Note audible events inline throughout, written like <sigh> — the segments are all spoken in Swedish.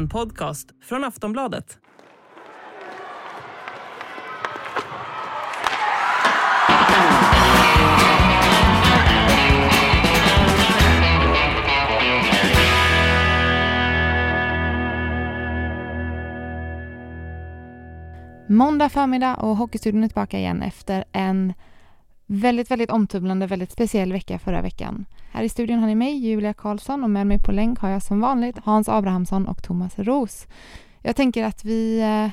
En podcast från Aftonbladet. Måndag förmiddag och Hockeystudion är tillbaka igen efter en väldigt, väldigt omtumlande, väldigt speciell vecka förra veckan. Här i studion har ni mig, Julia Karlsson, och med mig på länk har jag som vanligt Hans Abrahamsson och Thomas Ros. Jag tänker att vi eh,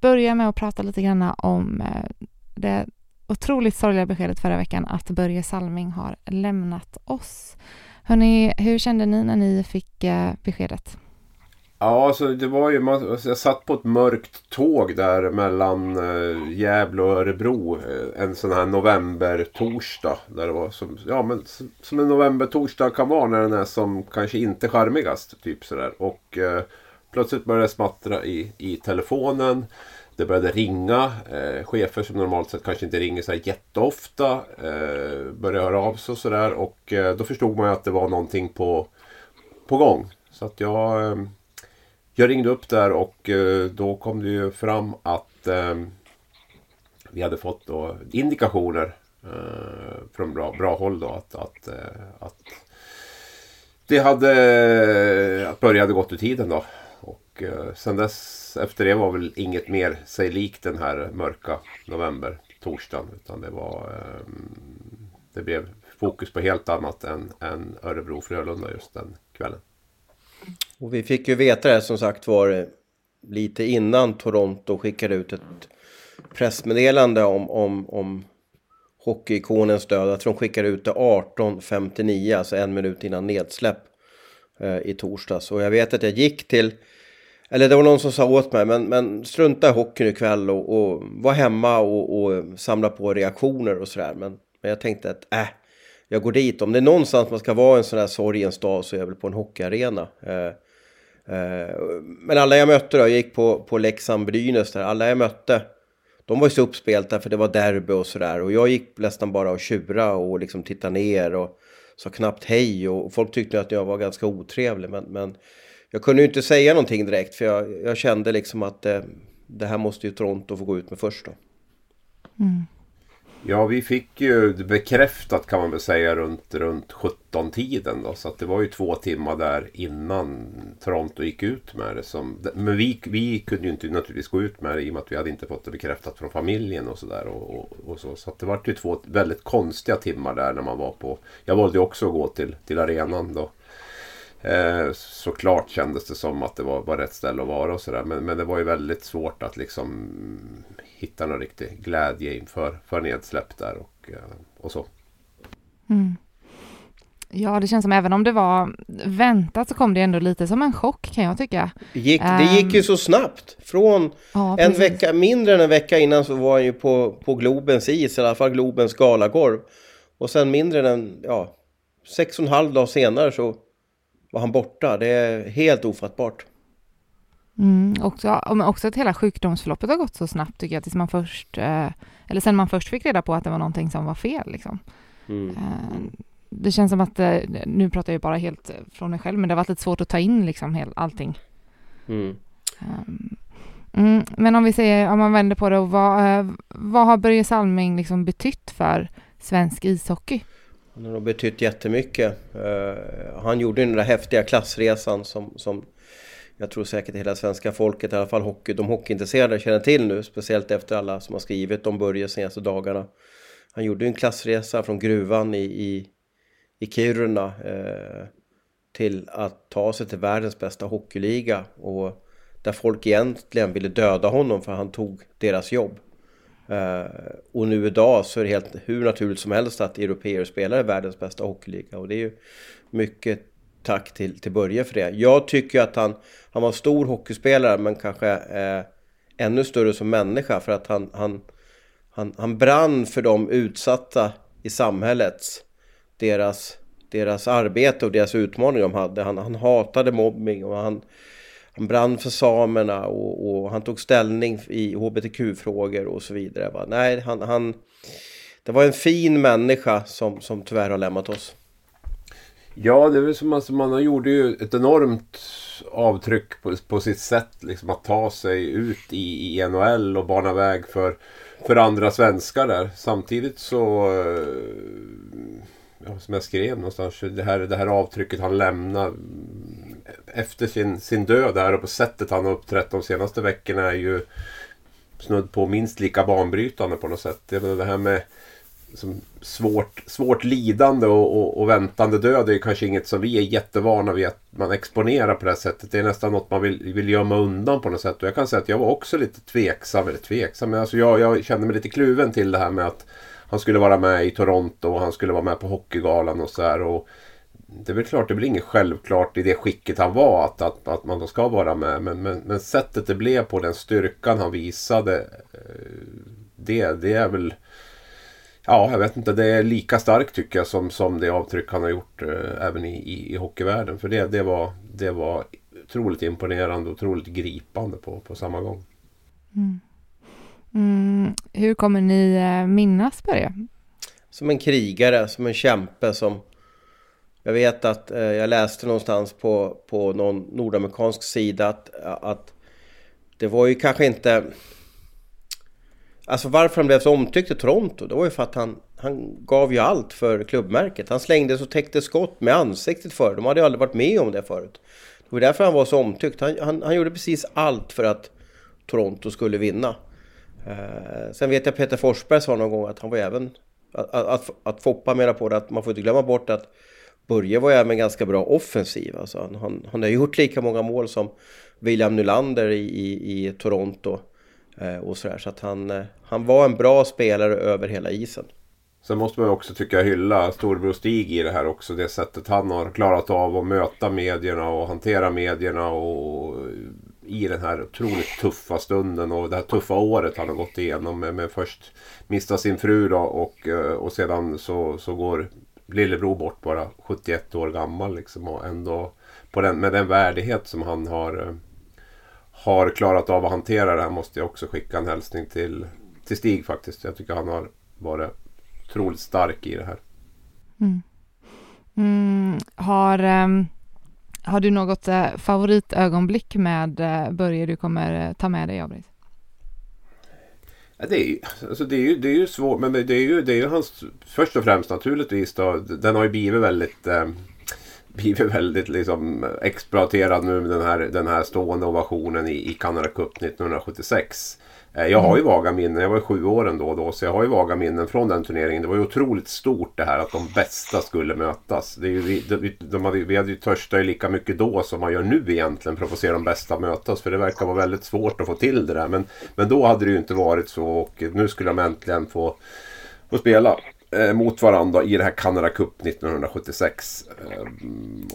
börjar med att prata lite grann om eh, det otroligt sorgliga beskedet förra veckan att Börje Salming har lämnat oss. Hörrni, hur kände ni när ni fick eh, beskedet? Ja, alltså det var ju, man, alltså jag satt på ett mörkt tåg där mellan eh, Gävle och Örebro. Eh, en sån här november-torsdag. Där det var som, ja, men, som, en november-torsdag kan vara när den är som kanske inte charmigast. Typ sådär. Och eh, plötsligt började det smattra i, i telefonen. Det började ringa. Eh, chefer som normalt sett kanske inte ringer så här jätteofta. Eh, började höra av sig och sådär. Och eh, då förstod man ju att det var någonting på, på gång. Så att jag... Eh, jag ringde upp där och eh, då kom det ju fram att eh, vi hade fått då indikationer eh, från bra, bra håll då att, att, att det hade att Börje hade gått ur tiden då. Och sen dess efter det var väl inget mer sig likt den här mörka november torsdagen. Utan det var det blev fokus på helt annat än, än Örebro-Frölunda just den kvällen. Och vi fick ju veta det som sagt var lite innan Toronto skickade ut ett pressmeddelande om, om, om hockeyikonens död. Jag tror de skickade ut det 18.59, alltså en minut innan nedsläpp eh, i torsdags. Och jag vet att jag gick till, eller det var någon som sa åt mig, men, men strunta i hockeyn ikväll och, och var hemma och, och samla på reaktioner och sådär. Men, men jag tänkte att äh, jag går dit. Om det är någonstans man ska vara en sån här sorgens dag så är jag väl på en hockeyarena. Eh, eh, men alla jag mötte då, jag gick på, på Leksand-Brynäs där, alla jag mötte, de var ju så uppspelta för det var derby och sådär. Och jag gick nästan bara och tjura och liksom tittade ner och sa knappt hej. Och folk tyckte att jag var ganska otrevlig. Men, men jag kunde ju inte säga någonting direkt för jag, jag kände liksom att det, det här måste ju Toronto få gå ut med först då. Mm. Ja, vi fick ju bekräftat kan man väl säga runt, runt 17-tiden då. Så att det var ju två timmar där innan Toronto gick ut med det. Som, men vi, vi kunde ju inte naturligtvis gå ut med det i och med att vi hade inte fått det bekräftat från familjen och sådär. Och, och, och, så så att det var ju två väldigt konstiga timmar där när man var på... Jag valde ju också att gå till, till arenan då. Eh, såklart kändes det som att det var, var rätt ställe att vara och sådär. Men, men det var ju väldigt svårt att liksom hitta någon riktig glädje inför för nedsläpp där och, eh, och så. Mm. Ja, det känns som även om det var väntat så kom det ändå lite som en chock kan jag tycka. Det gick, det gick ju ehm. så snabbt. Från ja, en vecka, mindre än en vecka innan så var han ju på, på Globens is, i alla fall Globens galagolv. Och sen mindre än, ja, sex och en halv dag senare så var han borta. Det är helt ofattbart. Mm, också, också att hela sjukdomsförloppet har gått så snabbt tycker jag, tills man först, eh, eller sen man först fick reda på att det var någonting som var fel. Liksom. Mm. Eh, det känns som att, eh, nu pratar jag bara helt från mig själv, men det har varit lite svårt att ta in liksom hel, allting. Mm. Um, mm, men om vi säger, om man vänder på det, vad, vad har Börje Salming liksom betytt för svensk ishockey? Han har betytt jättemycket. Uh, han gjorde den där häftiga klassresan som, som jag tror säkert hela svenska folket, i alla fall hockey, de hockeyintresserade känner till nu, speciellt efter alla som har skrivit om Börje senaste dagarna. Han gjorde en klassresa från gruvan i, i, i Kiruna eh, till att ta sig till världens bästa hockeyliga och där folk egentligen ville döda honom för han tog deras jobb. Eh, och nu idag så är det helt hur naturligt som helst att europeer spelar i världens bästa hockeyliga. Och det är ju mycket tack till, till Börje för det. Jag tycker att han, han var stor hockeyspelare men kanske eh, ännu större som människa för att han, han, han, han brann för de utsatta i samhället. Deras, deras arbete och deras utmaningar de hade. Han, han hatade mobbning och han, han brann för samerna och, och han tog ställning i hbtq-frågor och så vidare. Va? Nej, han, han, det var en fin människa som, som tyvärr har lämnat oss. Ja, det är väl som att man gjorde ju ett enormt avtryck på, på sitt sätt. Liksom att ta sig ut i, i NHL och bana väg för, för andra svenskar där. Samtidigt så... Eh, ja, som jag skrev någonstans. Det här, det här avtrycket han lämnar efter sin, sin död här och på sättet han har uppträtt de senaste veckorna är ju snudd på minst lika banbrytande på något sätt. Det, det här med som svårt, svårt lidande och, och, och väntande död är kanske inget som vi är jättevana vid att man exponerar på det här sättet. Det är nästan något man vill, vill gömma undan på något sätt. Och jag kan säga att jag var också lite tveksam, eller tveksam, men alltså jag, jag kände mig lite kluven till det här med att han skulle vara med i Toronto och han skulle vara med på Hockeygalan och så här. Och det är väl klart, det blir inget självklart i det skicket han var att, att, att man då ska vara med. Men, men, men sättet det blev på, den styrkan han visade. Eh, det, det är väl... Ja, jag vet inte. Det är lika starkt tycker jag som, som det avtryck han har gjort eh, även i, i, i hockeyvärlden. För det, det, var, det var otroligt imponerande och otroligt gripande på, på samma gång. Mm, hur kommer ni eh, minnas Börje? Som en krigare, som en kämpe som... Jag vet att eh, jag läste någonstans på, på någon nordamerikansk sida att, att det var ju kanske inte... Alltså varför han blev så omtyckt i Toronto, det var ju för att han, han gav ju allt för klubbmärket. Han slängde och täckte skott med ansiktet för De hade ju aldrig varit med om det förut. Det var därför han var så omtyckt. Han, han, han gjorde precis allt för att Toronto skulle vinna. Eh, sen vet jag Peter Forsberg sa någon gång att han var även... Att, att, att, att Foppa menar på det att man får inte glömma bort att Börje var ju även ganska bra offensiv. Alltså han, han, han har gjort lika många mål som William Nylander i, i, i Toronto. Eh, och sådär. Så att han, eh, han var en bra spelare över hela isen. Sen måste man också tycka hylla Storbror Stig i det här också. Det sättet han har klarat av att möta medierna och hantera medierna och i den här otroligt tuffa stunden och det här tuffa året han har gått igenom med, med först mista sin fru då och, eh, och sedan så, så går lillebror bort bara 71 år gammal liksom och ändå på den, med den värdighet som han har eh, har klarat av att hantera det här måste jag också skicka en hälsning till, till Stig faktiskt. Jag tycker han har varit otroligt stark i det här. Mm, har, ehm, har du något eh, favoritögonblick med eh, Börje du kommer eh, ta med dig Abris? Ja, det, är, ju- alltså det, är ju, det är ju svårt men det är ju, det är ju hans först och främst naturligtvis då. Den har ju blivit väldigt eh, blivit väldigt liksom exploaterad nu med den här, den här stående ovationen i, i Canada Cup 1976. Eh, Jag har ju vaga minnen, jag var ju sju år ändå då, så jag har ju vaga minnen från den turneringen. Det var ju otroligt stort det här att de bästa skulle mötas. Det är ju, vi, de, de hade, vi hade ju törstat ju lika mycket då som man gör nu egentligen för att få se de bästa mötas. För det verkar vara väldigt svårt att få till det där. Men, men då hade det ju inte varit så och nu skulle de äntligen få, få spela eh, mot varandra i det här Canada Cup 1976. Eh,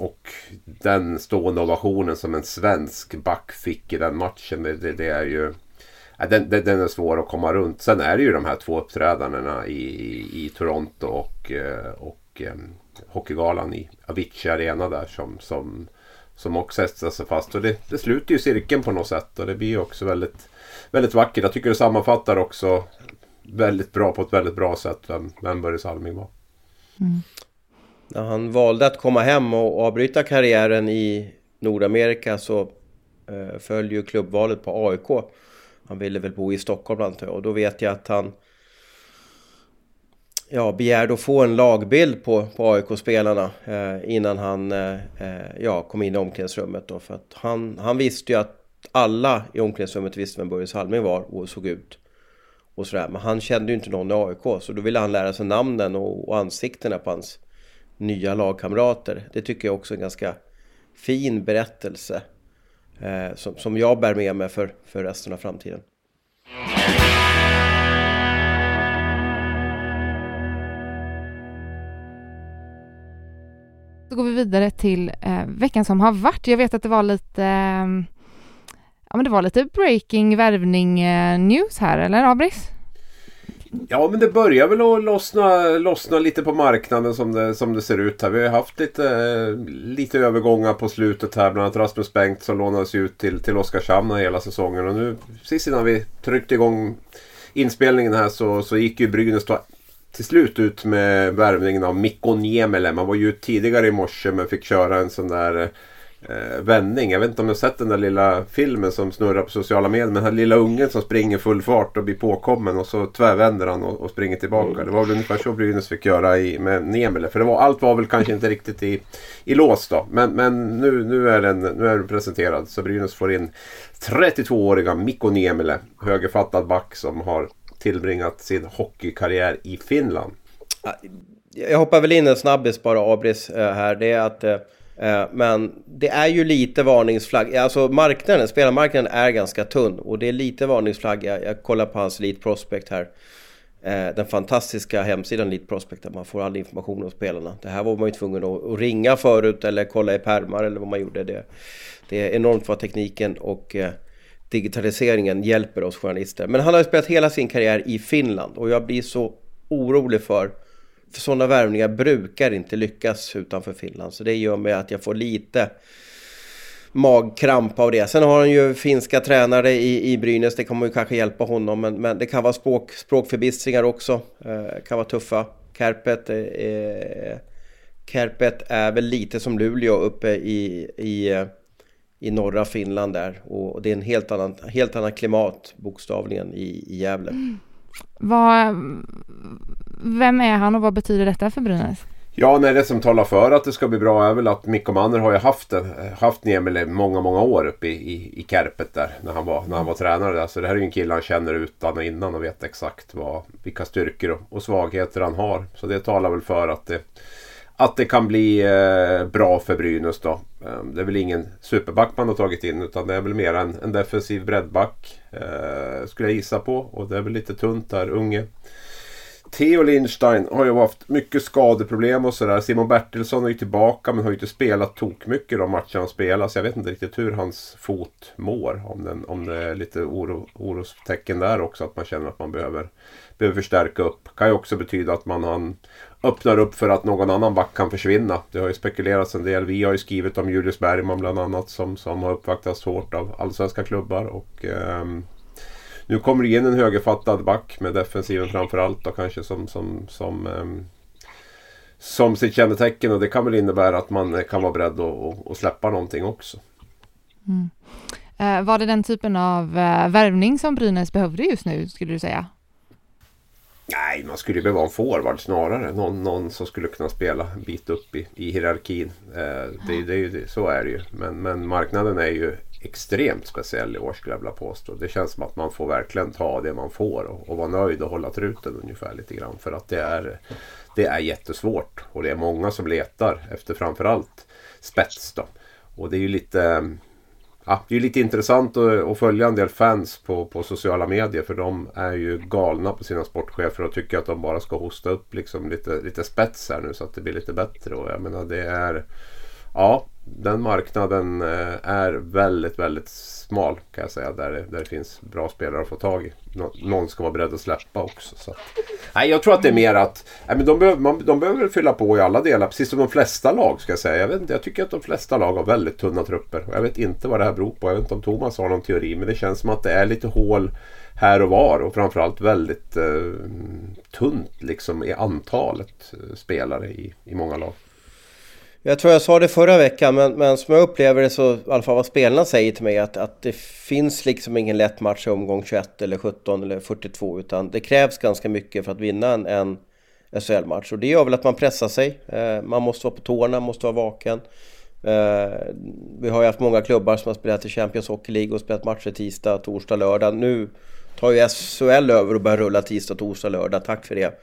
och den stående ovationen som en svensk back fick i den matchen, det, det, det är ju... Den, den, den är svår att komma runt. Sen är det ju de här två uppträdandena i, i Toronto och, eh, och eh, Hockeygalan i Avicii Arena där som, som, som också etsar sig fast. Och det, det sluter ju cirkeln på något sätt och det blir ju också väldigt, väldigt vackert. Jag tycker det sammanfattar också väldigt bra på ett väldigt bra sätt vem, vem Börje Salming var. När han valde att komma hem och avbryta karriären i Nordamerika så eh, föll ju klubbvalet på AIK. Han ville väl bo i Stockholm antar jag och då vet jag att han ja, begärde att få en lagbild på, på AIK-spelarna eh, innan han eh, eh, ja, kom in i omklädningsrummet. Då, för att han, han visste ju att alla i omklädningsrummet visste vem Börje Salming var och såg ut. Och sådär. Men han kände ju inte någon i AIK så då ville han lära sig namnen och, och ansiktena på hans nya lagkamrater. Det tycker jag också är en ganska fin berättelse eh, som, som jag bär med mig för, för resten av framtiden. Då går vi vidare till eh, veckan som har varit. Jag vet att det var lite eh, Ja men det var lite breaking värvning-news eh, här, eller Abris? Ja men det börjar väl att lossna, lossna lite på marknaden som det, som det ser ut här. Vi har haft lite, eh, lite övergångar på slutet här. Bland annat Rasmus Bengt som lånades ut till, till Oskarshamn hela säsongen. Och nu precis innan vi tryckte igång inspelningen här så, så gick ju Brynäs då till slut ut med värvningen av Mikko Niemelä. Man var ju tidigare i morse men fick köra en sån där eh, vändning. Jag vet inte om ni har sett den där lilla filmen som snurrar på sociala medier. Men den här lilla ungen som springer full fart och blir påkommen och så tvärvänder han och, och springer tillbaka. Mm. Det var väl ungefär så Brynäs fick göra i, med Niemele. För det var, allt var väl kanske inte riktigt i, i lås då. Men, men nu, nu, är den, nu är den presenterad. Så Brynäs får in 32-åriga Mikko Niemele. Högerfattad back som har tillbringat sin hockeykarriär i Finland. Jag hoppar väl in en snabbis bara Abris eh, här. Det är att Eh, Eh, men det är ju lite varningsflagg. Alltså marknaden, spelarmarknaden är ganska tunn och det är lite varningsflagg. Jag, jag kollar på hans Elite Prospect här. Eh, den fantastiska hemsidan Elite Prospect där man får all information om spelarna. Det här var man ju tvungen att, ringa förut eller kolla i pärmar eller vad man gjorde. Det, det är enormt vad tekniken och eh, digitaliseringen hjälper oss journalister. Men han har ju spelat hela sin karriär i Finland och jag blir så orolig för för sådana värvningar brukar inte lyckas utanför Finland. Så det gör mig att jag får lite magkramp av det. Sen har han ju finska tränare i, i Brynäs, det kommer ju kanske hjälpa honom. Men, men det kan vara språk, språkförbistringar också, eh, kan vara tuffa. Kärpet, eh, Kärpet är väl lite som Luleå uppe i, i, i norra Finland där. Och det är en helt annan, helt annan klimat bokstavligen i, i Gävle. Mm. Vad, vem är han och vad betyder detta för Brynäs? Ja, nej, det som talar för att det ska bli bra är väl att Mikko Manner har ju haft, haft Niemele många, många år uppe i, i, i Kärpet där när han, var, när han var tränare där. Så det här är ju en kille han känner utan och innan och vet exakt vad, vilka styrkor och, och svagheter han har. Så det talar väl för att det, att det kan bli eh, bra för Brynäs då. Eh, det är väl ingen superback man har tagit in utan det är väl mer en, en defensiv breddback. Eh, skulle jag gissa på och det är väl lite tunt där, unge. Theo Lindstein har ju haft mycket skadeproblem och sådär. Simon Bertilsson är ju tillbaka men har ju inte spelat tok mycket de matcher han spelar. Så jag vet inte riktigt hur hans fot mår. Om, den, om det är lite oro, orostecken där också. Att man känner att man behöver, behöver förstärka upp. Kan ju också betyda att man han, öppnar upp för att någon annan back kan försvinna. Det har ju spekulerats en del. Vi har ju skrivit om Julius Bergman bland annat som, som har uppvaktats hårt av allsvenska klubbar. Och, um, nu kommer det in en högerfattad back med defensiven framförallt då kanske som, som, som, um, som sitt kännetecken. Och det kan väl innebära att man kan vara beredd att, släppa någonting också. Mm. Uh, var det den typen av uh, värvning som Brynäs behövde just nu skulle du säga? Nej, man skulle behöva en forward snarare. Någon, någon som skulle kunna spela en bit upp i, i hierarkin. Eh, det, det, det, så är det ju. Men, men marknaden är ju extremt speciell i år skulle jag vilja påstå. Det känns som att man får verkligen ta det man får och, och vara nöjd och hålla truten ungefär lite grann. För att det är, det är jättesvårt och det är många som letar efter framförallt spets. Då. Och det är ju lite ja, det är lite intressant att, att, följa en del fans på, på sociala medier för de är ju galna på sina sportchefer och tycker att de bara ska hosta upp liksom lite, lite spets här nu så att det blir lite bättre. Och jag menar det är... Ja, den marknaden eh, är väldigt, väldigt smal kan jag säga. Där det, där det finns bra spelare att få tag i. Någon ska vara beredd att släppa också. Så. Nej, jag tror att det är mer att nej, men de, behöver, man, de behöver fylla på i alla delar. Precis som de flesta lag ska jag säga. Jag, vet inte, jag tycker att de flesta lag har väldigt tunna trupper. Jag vet inte vad det här beror på. Jag vet inte om Thomas har någon teori. Men det känns som att det är lite hål här och var. Och framförallt väldigt eh, tunt liksom i antalet eh, spelare i, i många lag. Jag tror jag sa det förra veckan, men, men som jag upplever det så, i alla fall vad spelarna säger till mig, att, att det finns liksom ingen lätt match i omgång 21 eller 17 eller 42, utan det krävs ganska mycket för att vinna en, en SHL-match. Och det gör väl att man pressar sig, eh, man måste vara på tårna, måste vara vaken. Eh, vi har ju haft många klubbar som har spelat i Champions Hockey League och spelat matcher tisdag, torsdag, lördag. Nu tar ju SHL över och börjar rulla tisdag, torsdag, lördag. Tack för det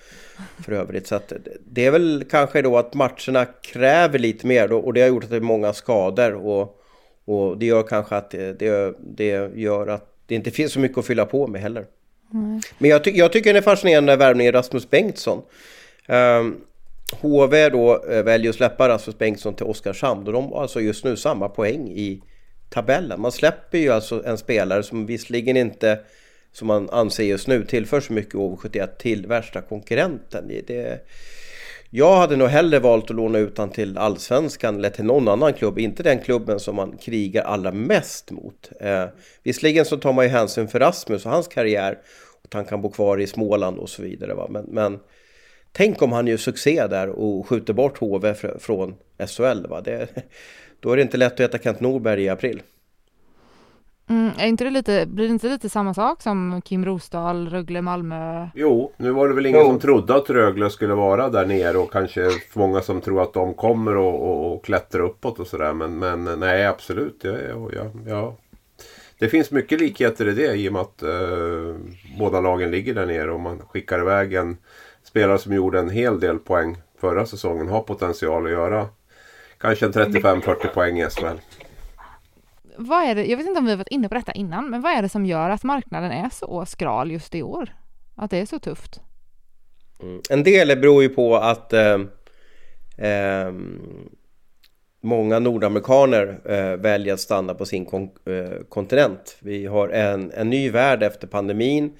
för övrigt. Så det är väl kanske då att matcherna kräver lite mer då, och det har gjort att det är många skador och, och det gör kanske att det, det gör att det inte finns så mycket att fylla på med heller. Mm. Men jag, ty jag tycker det är fascinerande värvningen Rasmus Bengtsson. Um, ehm, HV då äh, väljer att släppa Rasmus Bengtsson till Oskarshamn och de har alltså just nu samma poäng i tabellen. Man släpper ju alltså en spelare som visserligen inte som man anser just nu tillför så mycket HV71 till värsta konkurrenten. Det, jag hade nog hellre valt att låna ut han till Allsvenskan eller till någon annan klubb, inte den klubben som man krigar allra mest mot. Eh, visserligen så tar man ju hänsyn för Rasmus och hans karriär, och att han kan bo kvar i Småland och så vidare. Va? Men, men Tänk om han gör succé där och skjuter bort HV från SHL. Va? Det, <laughs> då är det inte lätt att äta Kent Norberg i april. Mm, är inte det lite, blir det inte lite samma sak som Kim Rosdahl, Rögle, Malmö? Jo, nu var det väl ingen jo. som trodde att Rögle skulle vara där nere och kanske många som tror att de kommer och, och, och klättra uppåt och sådär. Men, men nej, absolut. Ja, ja, ja, Det finns mycket likheter i det i och med att eh, båda lagen ligger där nere och man skickar iväg en spelare som gjorde en hel del poäng förra säsongen. Har potential att göra kanske en 35-40 poäng i SHL vad är det, jag vet inte om vi har varit inne på detta innan, men vad är det som gör att marknaden är så skral just i år? Att det är så tufft? Mm. En del beror ju på att eh, eh, många nordamerikaner eh, väljer att stanna på sin kon eh, kontinent. Vi har en, en ny värld efter pandemin.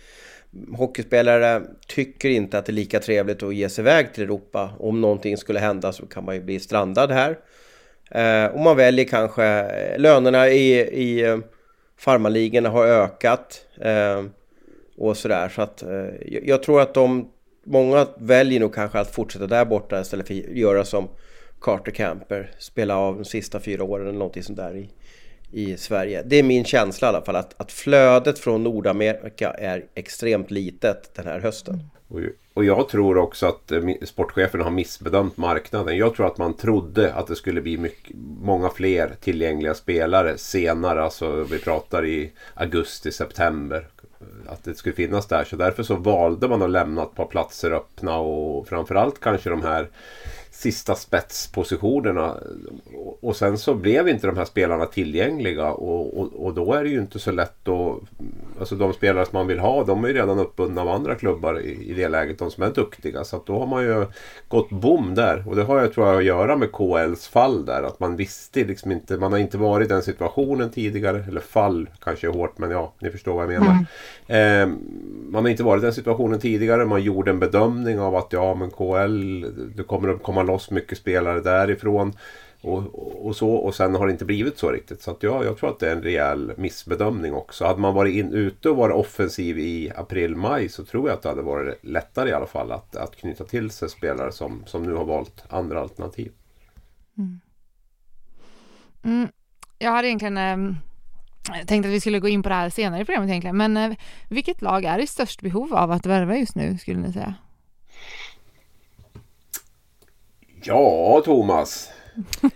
Hockeyspelare tycker inte att det är lika trevligt att ge sig iväg till Europa. Om någonting skulle hända så kan man ju bli strandad här. Eh, och man väljer kanske, eh, lönerna i, i eh, farmaligorna farmarligorna har ökat. Eh, och sådär. Så att eh, jag tror att de, många väljer nog kanske att fortsätta där borta istället för att göra som Carter Camper. Spela av de sista fyra åren eller någonting sånt där i, i Sverige. Det är min känsla i alla fall att, att flödet från Nordamerika är extremt litet den här hösten. Och, och jag tror också att eh, sportcheferna har missbedömt marknaden. Jag tror att man trodde att det skulle bli mycket, många fler tillgängliga spelare senare. Alltså vi pratar i augusti, september. Att det skulle finnas där. Så därför så valde man att lämna ett par platser öppna och framförallt kanske de här sista spetspositionerna. Och sen så blev inte de här spelarna tillgängliga och, och, och, då är det ju inte så lätt att... Alltså de spelare som man vill ha de är ju redan uppbundna av andra klubbar i, i det läget. De som är duktiga. Så att då har man ju gått bom där. Och det har jag tror jag att göra med KLs fall där. Att man visste liksom inte... Man har inte varit i den situationen tidigare. Eller fall kanske är hårt men ja, ni förstår vad jag menar. Mm. Eh, man har inte varit i den situationen tidigare. Man gjorde en bedömning av att ja men KL, det kommer att komma loss mycket spelare därifrån. Och, och, så, och sen har det inte blivit så riktigt. Så att ja, jag tror att det är en rejäl missbedömning också. Hade man varit in, ute och varit offensiv i april-maj så tror jag att det hade varit lättare i alla fall att, att knyta till sig spelare som, som nu har valt andra alternativ. Mm. Mm. Jag hade egentligen eh, tänkt att vi skulle gå in på det här senare i programmet egentligen. Men eh, vilket lag är i störst behov av att värva just nu skulle ni säga? Ja, Thomas.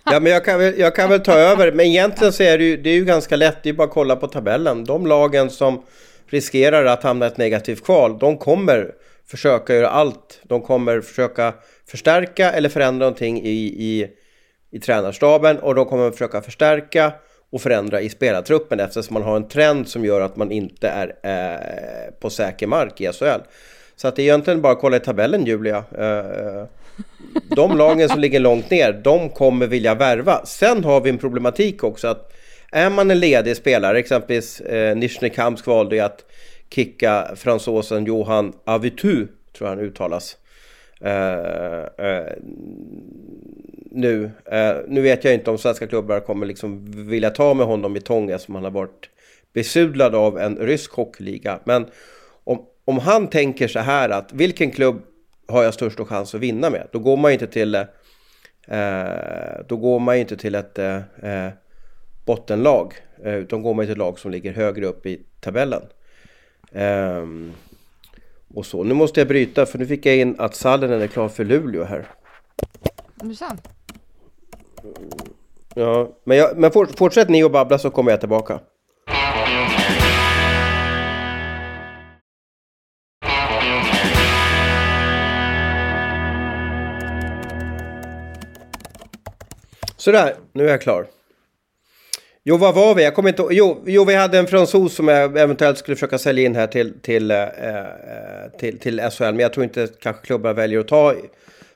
ja, men jag kan, väl, jag kan väl ta över. Men egentligen så är det ju, det är ju ganska lätt. Det är bara att kolla på tabellen. De lagen som riskerar att hamna i ett negativt kval, de kommer försöka göra allt. De kommer försöka förstärka eller förändra någonting i, i, i tränarstaben och de kommer försöka förstärka och förändra i spelartruppen eftersom man har en trend som gör att man inte är eh, på säker mark i SHL. Så att det är egentligen bara att kolla i tabellen Julia. Eh, eh, de lagen som ligger långt ner, de kommer vilja värva. Sen har vi en problematik också att är man en ledig spelare, exempelvis eh, Nizjnekamsk valde ju att kicka fransosen Johan Avitu, tror jag han uttalas. Uh, uh, nu. Uh, nu vet jag inte om svenska klubbar kommer liksom vilja ta med honom i tången eftersom han har varit besudlad av en rysk hockeyliga. Men om, han tänker så här att vilken klubb har jag största chans att vinna med. Då går man inte till, eh, då går man inte till ett eh, eh bottenlag. Eh, utan går man till ett lag som ligger högre upp i tabellen. Eh, och så. Nu måste jag bryta för nu fick jag in att Sallinen är klar för Luleå här. Minsann. Ja, men, jag, men fortsätt ni att babbla så kommer jag tillbaka. Sådär, nu är jag klar. Jo, vad var vi? Jag kommer inte jo, jo, vi hade en fransos som jag eventuellt skulle försöka sälja in här till, till, eh, eh till, till SHL. Men jag tror inte kanske klubbar väljer att ta,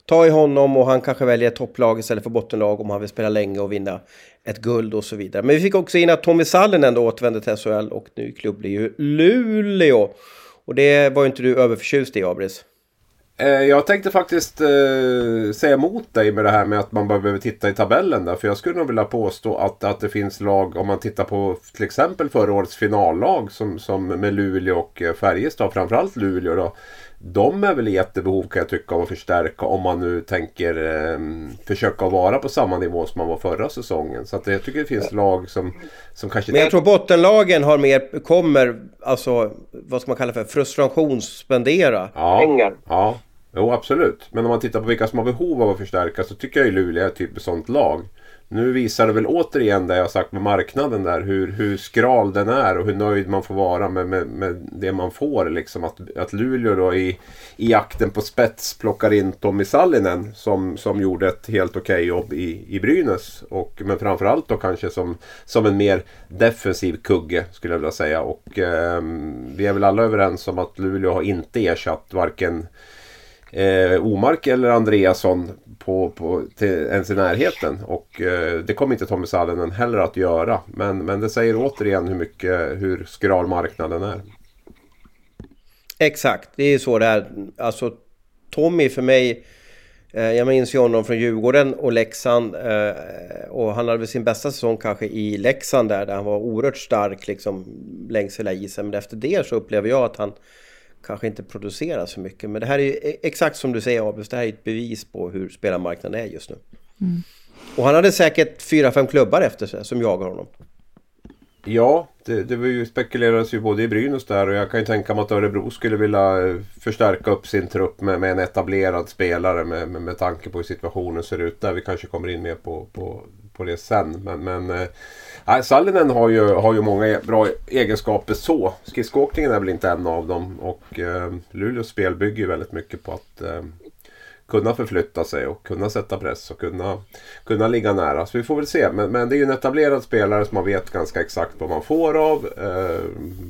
ta i honom och han kanske väljer ett topplag istället för bottenlag om han vill spela länge och vinna ett guld och så vidare. Men vi fick också in att Tommy Sallen ändå återvände till SHL och ny klubb blir ju Luleå. Och det var ju inte du överförtjust i, Abris. Eh, jag tänkte faktiskt eh, säga emot dig med det här med att man behöver titta i tabellen där. För jag skulle nog vilja påstå att, att det finns lag, om man tittar på till exempel förra årets finallag som, som med Luleå och eh, Färjestad, framförallt Luleå då. de är väl i jättebehov kan jag tycka av att förstärka om man nu tänker eh, försöka vara på samma nivå som man var förra säsongen. Så att jag tycker det finns lag som, som kanske... Men jag tror bottenlagen har mer, kommer, alltså vad ska man kalla för, frustrationsspendera ja, pengar. Ja, jo absolut. Men om man tittar på vilka som har behov av att förstärka så tycker jag ju Luleå är typ ett sånt lag. Nu visar det väl återigen det jag sagt med marknaden där hur, hur skral den är och hur nöjd man får vara med, med, med det man får. Liksom att, att Luleå då i, i jakten på spets plockar in Tommy Sallinen som, som gjorde ett helt okej okay jobb i, i Brynäs. Och, men framförallt då kanske som, som en mer defensiv kugge skulle jag vilja säga. Och eh, vi är väl alla överens om att Luleå har inte ersatt varken eh, Omark eller Andreasson på, på, till, ens i närheten. Och eh, det kommer inte Tommy Sallinen heller att göra. Men, men det säger återigen hur mycket, hur skral marknaden är. Exakt, det är så det är. Alltså Tommy för mig eh, jag minns ju honom från Djurgården och Leksand eh, och han hade väl sin bästa säsong kanske i Leksand där, där han var oerhört stark liksom längs hela isen. Men efter det så upplever jag att han kanske inte producerar så mycket. Men det här är ju e- exakt som du säger Abus, det här är ett bevis på hur spelarmarknaden är just nu. Mm. Och han hade säkert fyra, fem klubbar efter sig som jagar honom. Ja, det, det var ju, spekuleras ju både i Brynäs där och jag kan ju tänka mig att Örebro skulle vilja eh, förstärka upp sin trupp med, med en etablerad spelare med, med, med tanke på hur situationen ser ut där. Vi kanske kommer in mer på, på, på det sen. Men, men äh, Sallinen har ju, har ju många e-, bra egenskaper så. Skridskoåkningen är väl inte en av dem. Och äh, Luleås spel bygger ju väldigt mycket på att äh, kunna förflytta sig och kunna sätta press och kunna, kunna ligga nära. Så vi får väl se. Men, men det är ju en etablerad spelare som man vet ganska exakt vad man får av. Eh,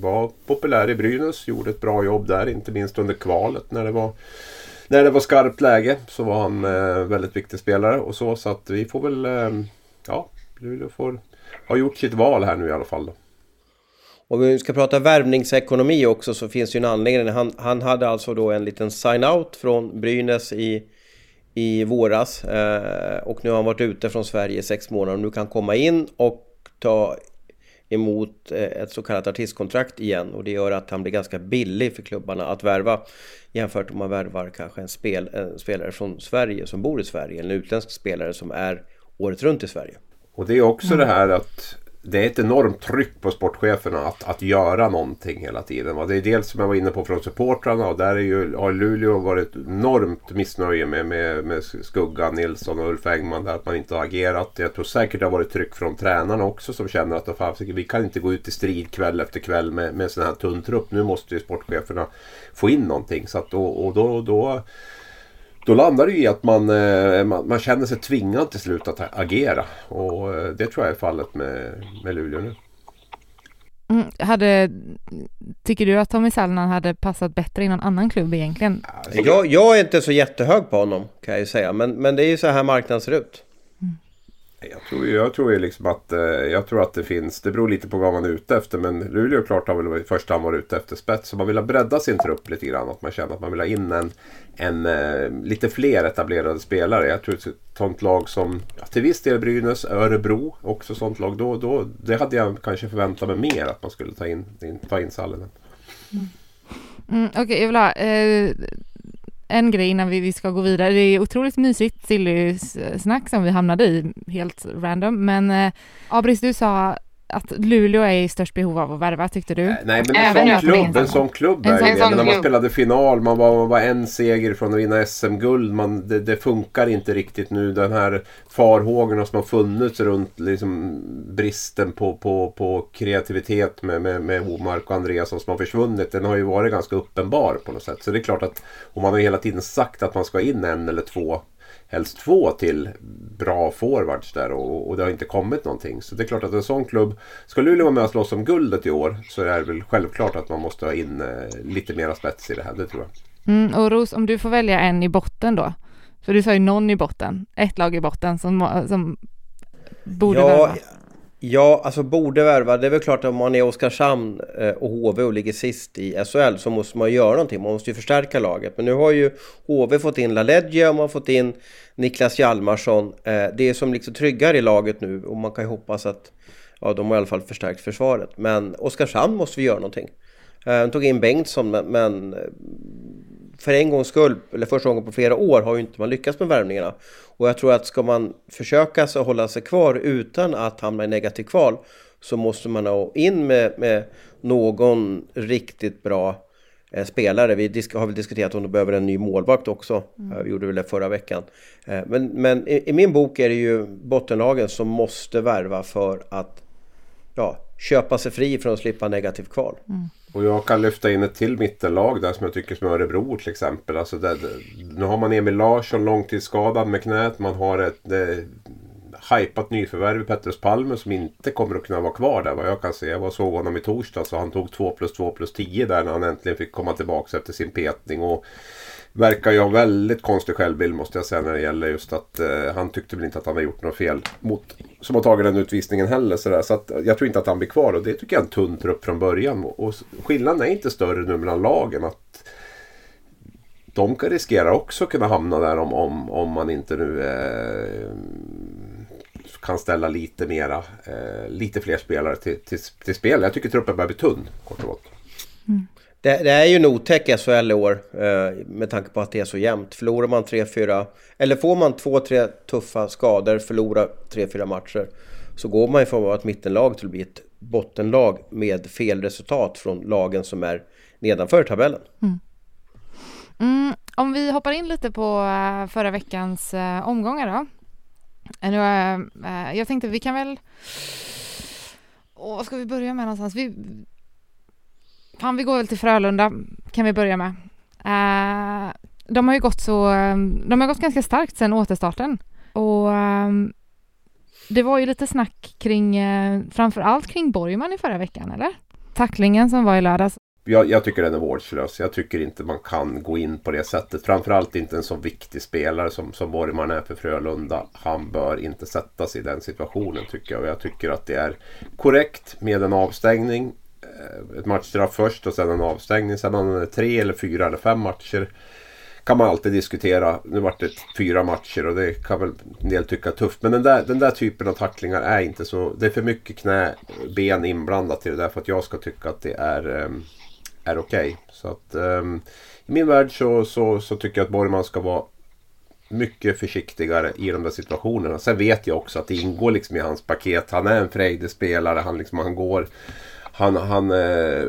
var populär i Brynäs, gjorde ett bra jobb där. Inte minst under kvalet när det var när det var skarpt läge så var han eh, väldigt viktig spelare och så. Så att vi får väl, eh, ja, Luleå får har gjort sitt val här nu i alla fall. Då. Om vi ska prata värvningsekonomi också så finns det ju en anledning. Han, han hade alltså då en liten sign-out från Brynäs i, i våras. Eh, och nu har han varit ute från Sverige i sex månader och nu kan han komma in och ta emot eh, ett så kallat artistkontrakt igen och det gör att han blir ganska billig för klubbarna att värva jämfört om man värvar kanske en, spel, en spelare från Sverige som bor i Sverige, en utländsk spelare som är året runt i Sverige. Och det är också mm. det här att det är ett enormt tryck på sportcheferna att, att göra någonting hela tiden. Va? Det är dels som jag var inne på från supportrarna och där är ju, har Luleå varit enormt missnöje med, med, med Skugga, Nilsson och Ulf Engman. Där att man inte har agerat. Jag tror säkert det har varit tryck från tränarna också som känner att fan, vi kan inte gå ut i strid kväll efter kväll med, med sån här tunn trupp. Nu måste ju sportcheferna få in någonting. Så att, och, och då, då då landar det i att man, eh, man, man, känner sig tvingad till slut att agera. Och eh, det tror jag är fallet med, med Luleå nu. Mm, hade, tycker du att Tommy Sallinen hade passat bättre i någon annan klubb egentligen? Jag, jag är inte så jättehög på honom kan jag ju säga. Men, men det är ju så här marknaden ser ut. Jag tror, jag tror ju liksom att, eh, jag tror att det finns, det beror lite på vad man är ute efter. Men Luleå klart har väl i första hand varit ute efter spets. Så man vill ha bredda sin trupp lite grann. Att man känner att man vill ha in en, en eh, lite fler etablerade spelare. Jag tror ett sånt lag som ja, till viss del Brynäs, Örebro också sånt lag. Då, då, det hade jag kanske förväntat mig mer att man skulle ta in, in ta in Sallinen. Mm. Mm, Okej, okay, jag vill ha eh, en grej innan vi, vi ska gå vidare. Det är otroligt mysigt silly-snack som vi hamnade i, helt random. Men eh, Abris, du sa att Luleå är i störst behov av att värva tyckte du? Nej men en sån klubb, en sån klubb är ju det. Men när man spelade final, man var, man var en seger från att vinna SM-guld. Det, det, funkar inte riktigt nu. Den här farhågorna som har funnits runt liksom, bristen på, på, på kreativitet med, med, med Omark och Andreasson som har försvunnit. Den har ju varit ganska uppenbar på något sätt. Så det är klart att om man har hela tiden sagt att man ska in en eller två helst två till bra forwards där och, och, det har inte kommit någonting. Så det är klart att en sån klubb, ska Luleå vara med och slåss om guldet i år så är det väl självklart att man måste ha in eh, lite mera spets i det här, det tror jag. Mm, och Ros, om du får välja en i botten då? För du sa ju någon i botten, ett lag i botten som, som borde ja, värva. Ja, alltså borde värva. Det är väl klart att om man är Oskarshamn eh, och HV och ligger sist i SHL så måste man göra någonting. Man måste ju förstärka laget. Men nu har ju HV fått in LaLeggia och man har fått in Niklas Hjalmarsson. Eh, det är som liksom tryggar i laget nu och man kan ju hoppas att ja, de har i alla fall förstärkt försvaret. Men Oskarshamn måste vi göra någonting. Eh, de tog in Bengtsson men för en gångs skull, eller första gången på flera år, har ju inte man lyckats med värvningarna. Och jag tror att ska man försöka så hålla sig kvar utan att hamna i negativ kval så måste man ha in med, med någon riktigt bra eh, spelare. Vi har väl diskuterat om de behöver en ny målvakt också. Mm. Vi gjorde väl det förra veckan. Eh, men, men i, i, min bok är det ju bottenlagen som måste värva för att ja, köpa sig fri från att slippa negativ kval. Mm. Och jag kan lyfta in ett till mittenlag där som jag tycker som Örebro till exempel. Alltså det, nu har man Emil Larsson långtidsskadad med knät. Man har ett det, hypat nyförvärv i Petrus Palme som inte kommer att kunna vara kvar där vad jag kan se. Jag var såg honom i torsdag så han tog 2 plus 2 plus 10 där när han äntligen fick komma tillbaka efter sin petning. Och verkar ju ha väldigt konstig självbild måste jag säga när det gäller just att eh, han tyckte väl inte att han har gjort något fel mot som har tagit den utvisningen heller. Så, där. så att, jag tror inte att han blir kvar och det tycker jag är en tunn trupp från början. Och, och skillnaden är inte större nu mellan lagen. att De kan riskera också kunna hamna där om, om, om man inte nu eh, kan ställa lite mera, eh, lite fler spelare till, till, till spel. Jag tycker truppen börjar bli tunn kort och gott. Mm. Det, det, är ju en otäck SHL i år eh, med tanke på att det är så jämnt. Förlorar man 3-4 eller får man 2-3 tuffa skador, förlorar 3-4 matcher så går man ifrån att vara ett mittenlag till att bli ett bottenlag med fel resultat från lagen som är nedanför tabellen. Mm. Mm, om vi hoppar in lite på eh, förra veckans eh, omgångar då. Eh, jag tänkte vi kan väl... Oh, vad ska vi börja med någonstans? Vi, Fan, vi går väl till Frölunda kan vi börja med. Uh, de har ju gått så, de har gått ganska starkt sedan återstarten och um, det var ju lite snack kring, eh, uh, framför allt kring Borgman i förra veckan, eller? Tacklingen som var i lördags. Jag, jag, tycker den är vårdslös. Jag tycker inte man kan gå in på det sättet. Framförallt inte en så viktig spelare som, som Borgman är för Frölunda. Han bör inte sättas i den situationen tycker jag. Och jag tycker att det är korrekt med en avstängning. Eh, ett matchstraff först och sen en avstängning. Sen om det är tre eller fyra eller fem matcher kan man alltid diskutera. Nu vart det fyra matcher och det kan väl en del tycka är tufft. Men den där, den där typen av tacklingar är inte så... Det är för mycket knä, ben inblandat i det där för att jag ska tycka att det är, ehm, är okej. Okay. Så att um, i min värld så, så, så tycker jag att Borgman ska vara mycket försiktigare i de där situationerna. Sen vet jag också att det ingår liksom i hans paket. Han är en frejdig spelare. Han, liksom, han går han, han, eh,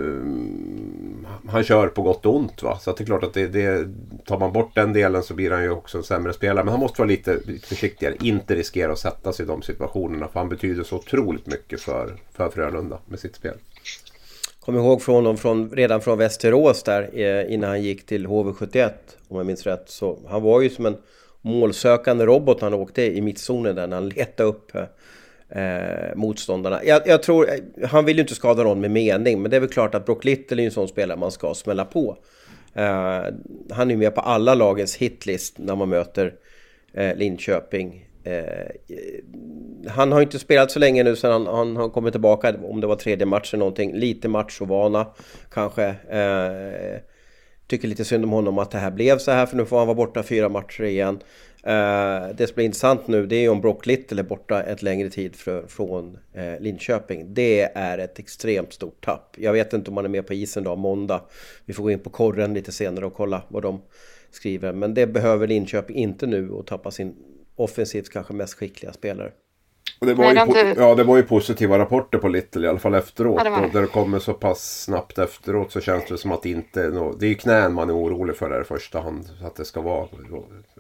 han kör på gott och ont. Va? Så att det är klart att det, det, tar man bort den delen så blir han ju också en sämre spelare. Men han måste vara lite försiktigare. Inte riskera att sätta sig i de situationerna. För han betyder så otroligt mycket för, för Frölunda med sitt spel. Kommer ihåg från honom från, redan från Västerås där eh, innan han gick till HV71 om jag minns rätt. Så han var ju som en målsökande robot när han åkte i mittzonen där när han letade upp eh, eh, motståndarna. Jag, jag, tror, eh, han vill ju inte skada någon med mening, men det är väl klart att Brock Little är en sån spelare man ska smälla på. Eh, han är ju med på alla lagens hitlist när man möter eh, Linköping. Eh, han har inte spelat så länge nu sedan han, han har kommit tillbaka, om det var tredje matchen någonting. Lite matchovana kanske. Eh, tycker lite synd om honom att det här blev så här för nu får han vara borta fyra matcher igen. Eh, det som blir intressant nu det är om Brock Little är borta ett längre tid från eh, Linköping. Det är ett extremt stort tapp. Jag vet inte om han är med på isen då måndag. Vi får gå in på korren lite senare och kolla vad de skriver. Men det behöver Linköping inte nu och tappa sin offensivt kanske mest skickliga spelare. Och det, var Nej, ju inte... ja, det var ju positiva rapporter på Little i alla fall efteråt. Ja, det och där det kommer så pass snabbt efteråt så känns det som att det inte är något... Det är ju knän man är orolig för där i första hand. Att det ska vara...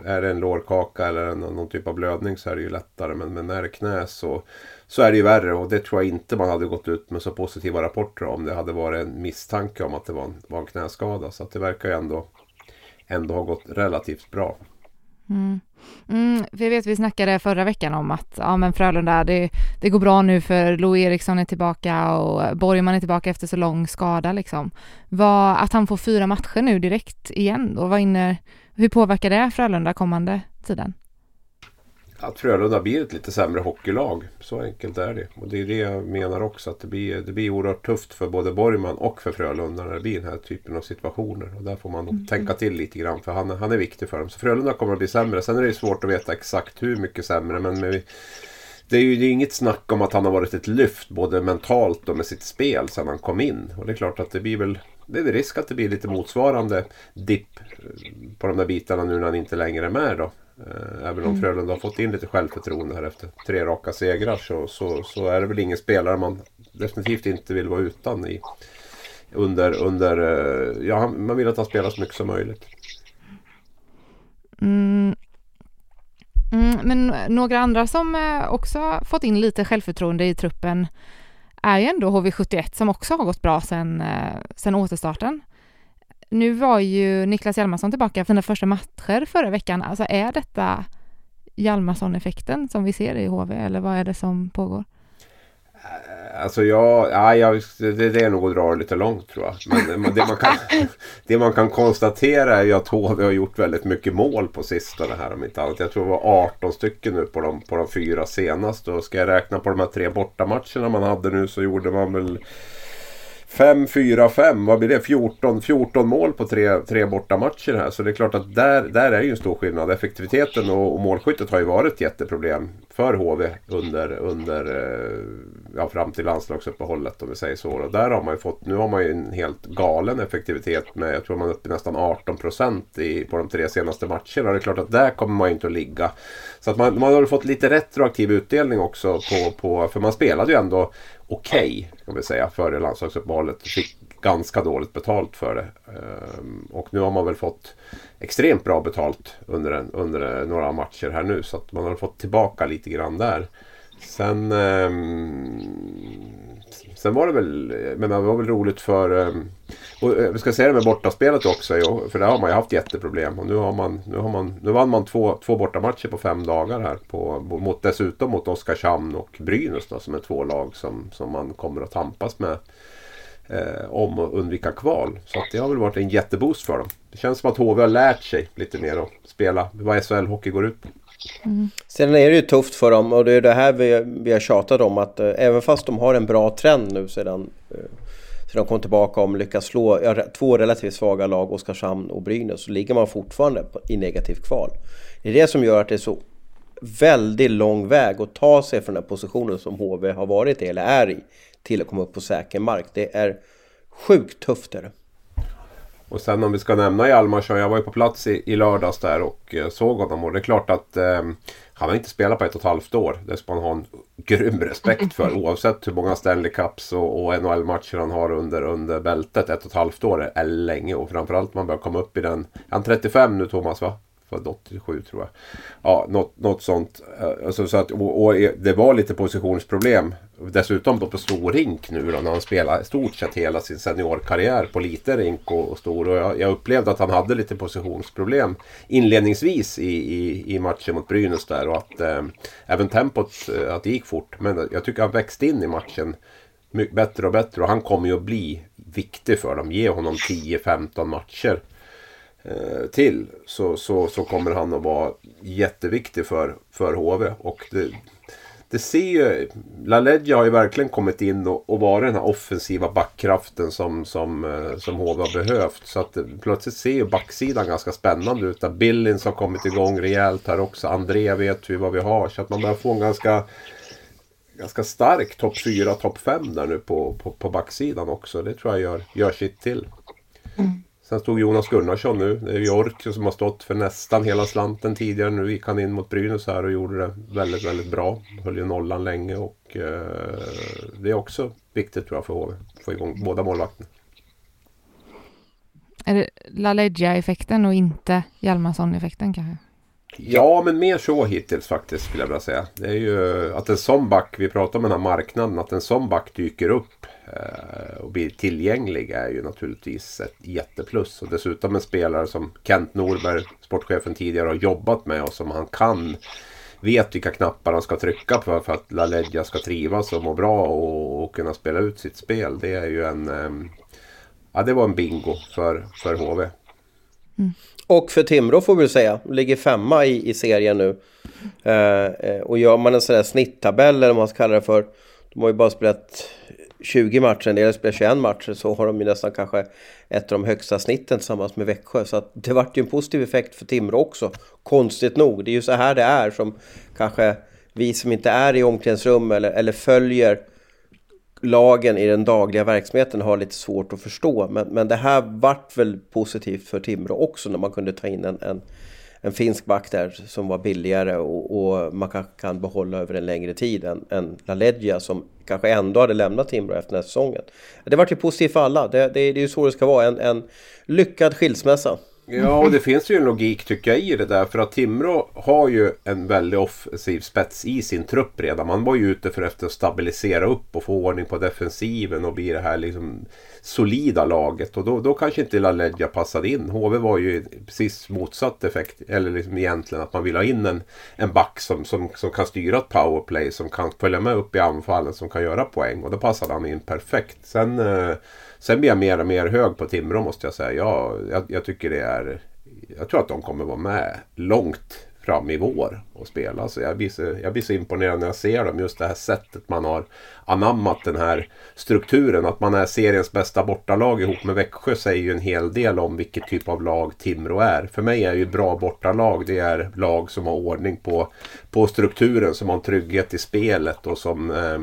Är det en lårkaka eller en, någon typ av blödning så är det ju lättare. Men, men är det knä så, så är det ju värre. Och det tror jag inte man hade gått ut med så positiva rapporter om. Det hade varit en misstanke om att det var en, var en knäskada. Så att det verkar ju ändå, ändå ha gått relativt bra. Mm. Mm, vi vet, vi snackade förra veckan om att ja, men Frölunda, det, det går bra nu för Lo Eriksson är tillbaka och Borgman är tillbaka efter så lång skada liksom. Vad, att han får fyra matcher nu direkt igen då, vad inne, hur påverkar det Frölunda kommande tiden? Att Frölunda blir ett lite sämre hockeylag. Så enkelt är det. Och det är det jag menar också. Att det blir, det blir oerhört tufft för både Borgman och för Frölunda när det blir den här typen av situationer. Och där får man mm. tänka till lite grann. För han, han är viktig för dem. Så Frölunda kommer att bli sämre. Sen är det svårt att veta exakt hur mycket sämre. Men med, det är ju det är inget snack om att han har varit ett lyft både mentalt och med sitt spel sedan han kom in. Och det är klart att det blir väl det är risk att det blir lite motsvarande dipp på de där bitarna nu när han inte längre är med då. Eh, även om mm. Frölunda har fått in lite självförtroende här efter tre raka segrar så, så, så är det väl ingen spelare man definitivt inte vill vara utan i under, under ja, man vill att han spelar så mycket som möjligt. Mm. Mm, men några andra som också fått in lite självförtroende i truppen är ju ändå HV71 som också har gått bra eh, sen återstarten. Nu var ju Niklas Hjalmarsson tillbaka för sina första matcher förra veckan. Alltså är detta Hjalmarsson-effekten som vi ser i HV eller vad är det som pågår? Alltså jag, ja, jag, det, det är nog att dra det lite långt tror jag. Men det man, kan, <laughs> det man kan konstatera är ju att HV har gjort väldigt mycket mål på sistone här om inte annat. Jag tror det var 18 stycken nu på de, på de fyra senaste. Och ska jag räkna på de här tre bortamatcherna man hade nu så gjorde man väl 5, 4, 5, vad blir det? 14, 14 mål på tre, tre bortamatcher här. Så det är klart att där, där är ju en stor skillnad. Effektiviteten och, och målskyttet har ju varit ett jätteproblem för HV under, under eh, ja, fram till landslagsuppehållet om vi säger så. Och där har man ju fått, nu har man ju en helt galen effektivitet med, jag tror man är uppe i nästan 18 procent på de tre senaste matcherna. Det är klart att där kommer man inte att ligga. Så att man, man har fått lite retroaktiv utdelning också på, på för man spelade ju ändå okej okay, kan vi säga före landslagsuppehållet. Fick ganska dåligt betalt för det. Ehm, och nu har man väl fått extremt bra betalt under, en, under några matcher här nu. Så att man har fått tillbaka lite grann där. Sen, um, sen var det väl, men det var väl roligt för, ehm, och eh, vi ska säga det med bortaspelet också, för där har man ju haft jätteproblem. Och nu, har man, nu, har man, nu vann man två, två bortamatcher på fem dagar här. På, mot, dessutom mot Oskarshamn och Brynäs då, som är två lag som, som man kommer att tampas med eh, om att undvika kval. Så att det har väl varit en jätteboost för dem. Det känns som att HV har lärt sig lite mer att spela vad SHL-hockey går ut på. Mm. Sen är det ju tufft för dem och det är det här vi, vi har tjatat om att eh, även fast de har en bra trend nu sedan, eh, sedan de kom tillbaka och lyckas slå ja, två relativt svaga lag, Oskarshamn och Brynäs, så ligger man fortfarande på, i negativt kval. Det är det som gör att det är så väldigt lång väg att ta sig från den positionen som HV har varit i eller är i till att komma upp på säker mark. Det är sjukt tufft. är det. Och sen om vi ska nämna Hjalmarsson. Jag var ju på plats i, i lördags där och eh, såg honom. Och det är klart att eh, han har inte spelat på ett och ett halvt år. Det ska man ha en grym respekt för. Oavsett hur många Stanley Cups och, och NHL-matcher han har under, under bältet. Ett och ett halvt år är länge. Och framförallt man börjar komma upp i den. Han är 35 nu Thomas va? Född 87 tror jag. Ja, något, något sånt. Eh, alltså, så att, och, och, det var lite positionsproblem. Dessutom på, på stor rink nu då, när han spelade i stort sett hela sin seniorkarriär på lite rink och, och stor. Och jag, jag, upplevde att han hade lite positionsproblem inledningsvis i, i, i matchen mot Brynäs där. Och att eh, även tempot, eh, att det gick fort. Men jag tycker han växte in i matchen mycket bättre och bättre. Och han kommer ju att bli viktig för dem. Ge honom 10-15 matcher Eh, till så, så, så kommer han att vara jätteviktig för, för HV. Och det, det ser ju, LaLeggia har ju verkligen kommit in och, och varit den här offensiva backkraften som, som, eh, som HV har behövt. Så att eh, plötsligt ser ju backsidan ganska spännande ut. Billins har kommit igång rejält här också. André vet vi vad vi har. Så att man börjar få en ganska ganska stark topp 4, topp 5 där nu på, på, på backsidan också. Det tror jag gör, gör sitt till. Mm. Sen stod Jonas Gunnarsson nu. Det är Jork som har stått för nästan hela slanten tidigare. Nu gick han in mot Brynäs här och gjorde det väldigt, väldigt bra. Höll ju nollan länge och eh, det är också viktigt tror jag för HV. Få igång båda målvakterna. Är det LaLeggia-effekten och inte Hjalmarsson-effekten kanske? Ja, men mer så hittills faktiskt skulle jag vilja säga. Det är ju att en sån back, vi pratar om den här marknaden, att en sån back dyker upp Eh, och blir tillgänglig är ju naturligtvis ett jätteplus. Och dessutom en spelare som Kent Norberg, sportchefen tidigare, har jobbat med och som han kan vet vilka knappar han ska trycka på för att LaLeggia ska trivas och må bra och, och, kunna spela ut sitt spel. Det är ju en... Ehm, ja, det var en bingo för, för HV. Mm. Och för Timrå får vi säga, ligger femma i, i serien nu. Eh, eh och gör man en sån här snitttabell eller vad man ska kalla det för. De har ju bara spelat 20 matcher, en del spelar 21 matcher, så har de ju nästan kanske ett av de högsta snitten tillsammans med Växjö. Så att det vart ju en positiv effekt för Timrå också, konstigt nog. Det är ju så här det är som kanske vi som inte är i omklädningsrum eller, eller följer lagen i den dagliga verksamheten har lite svårt att förstå. Men, men det här vart väl positivt för Timrå också när man kunde ta in en, en, en finsk back där som var billigare och, och man kan, kan, behålla över en längre tid än, än LaLeggia som kanske ändå hade lämnat Timrå efter den här säsongen. Det vart ju positivt för alla. Det, det, det är ju så det ska vara. En, en lyckad skilsmässa. Ja, och det finns ju en logik tycker jag i det där. För att Timrå har ju en väldigt offensiv spets i sin trupp redan. Man var ju ute för att stabilisera upp och få ordning på defensiven och bli det här liksom solida laget. Och då, då kanske inte LaLeggia passade in. HV var ju precis motsatt effekt. Eller liksom egentligen att man vill ha in en, en back som, som, som kan styra ett powerplay. Som kan följa med upp i anfallen. Som kan göra poäng. Och då passade han in perfekt. Sen... Eh, Sen blir jag mer och mer hög på Timrå måste jag säga. Jag, jag, jag, tycker det är... Jag tror att de kommer vara med långt fram i vår och spela. Så jag, blir så, jag blir så imponerad när jag ser dem. Just det här sättet man har anammat den här strukturen. Att man är seriens bästa bortalag ihop med Växjö säger ju en hel del om vilket typ av lag Timrå är. För mig är ju bra bortalag det är lag som har ordning på, på strukturen. Som har en trygghet i spelet och som eh,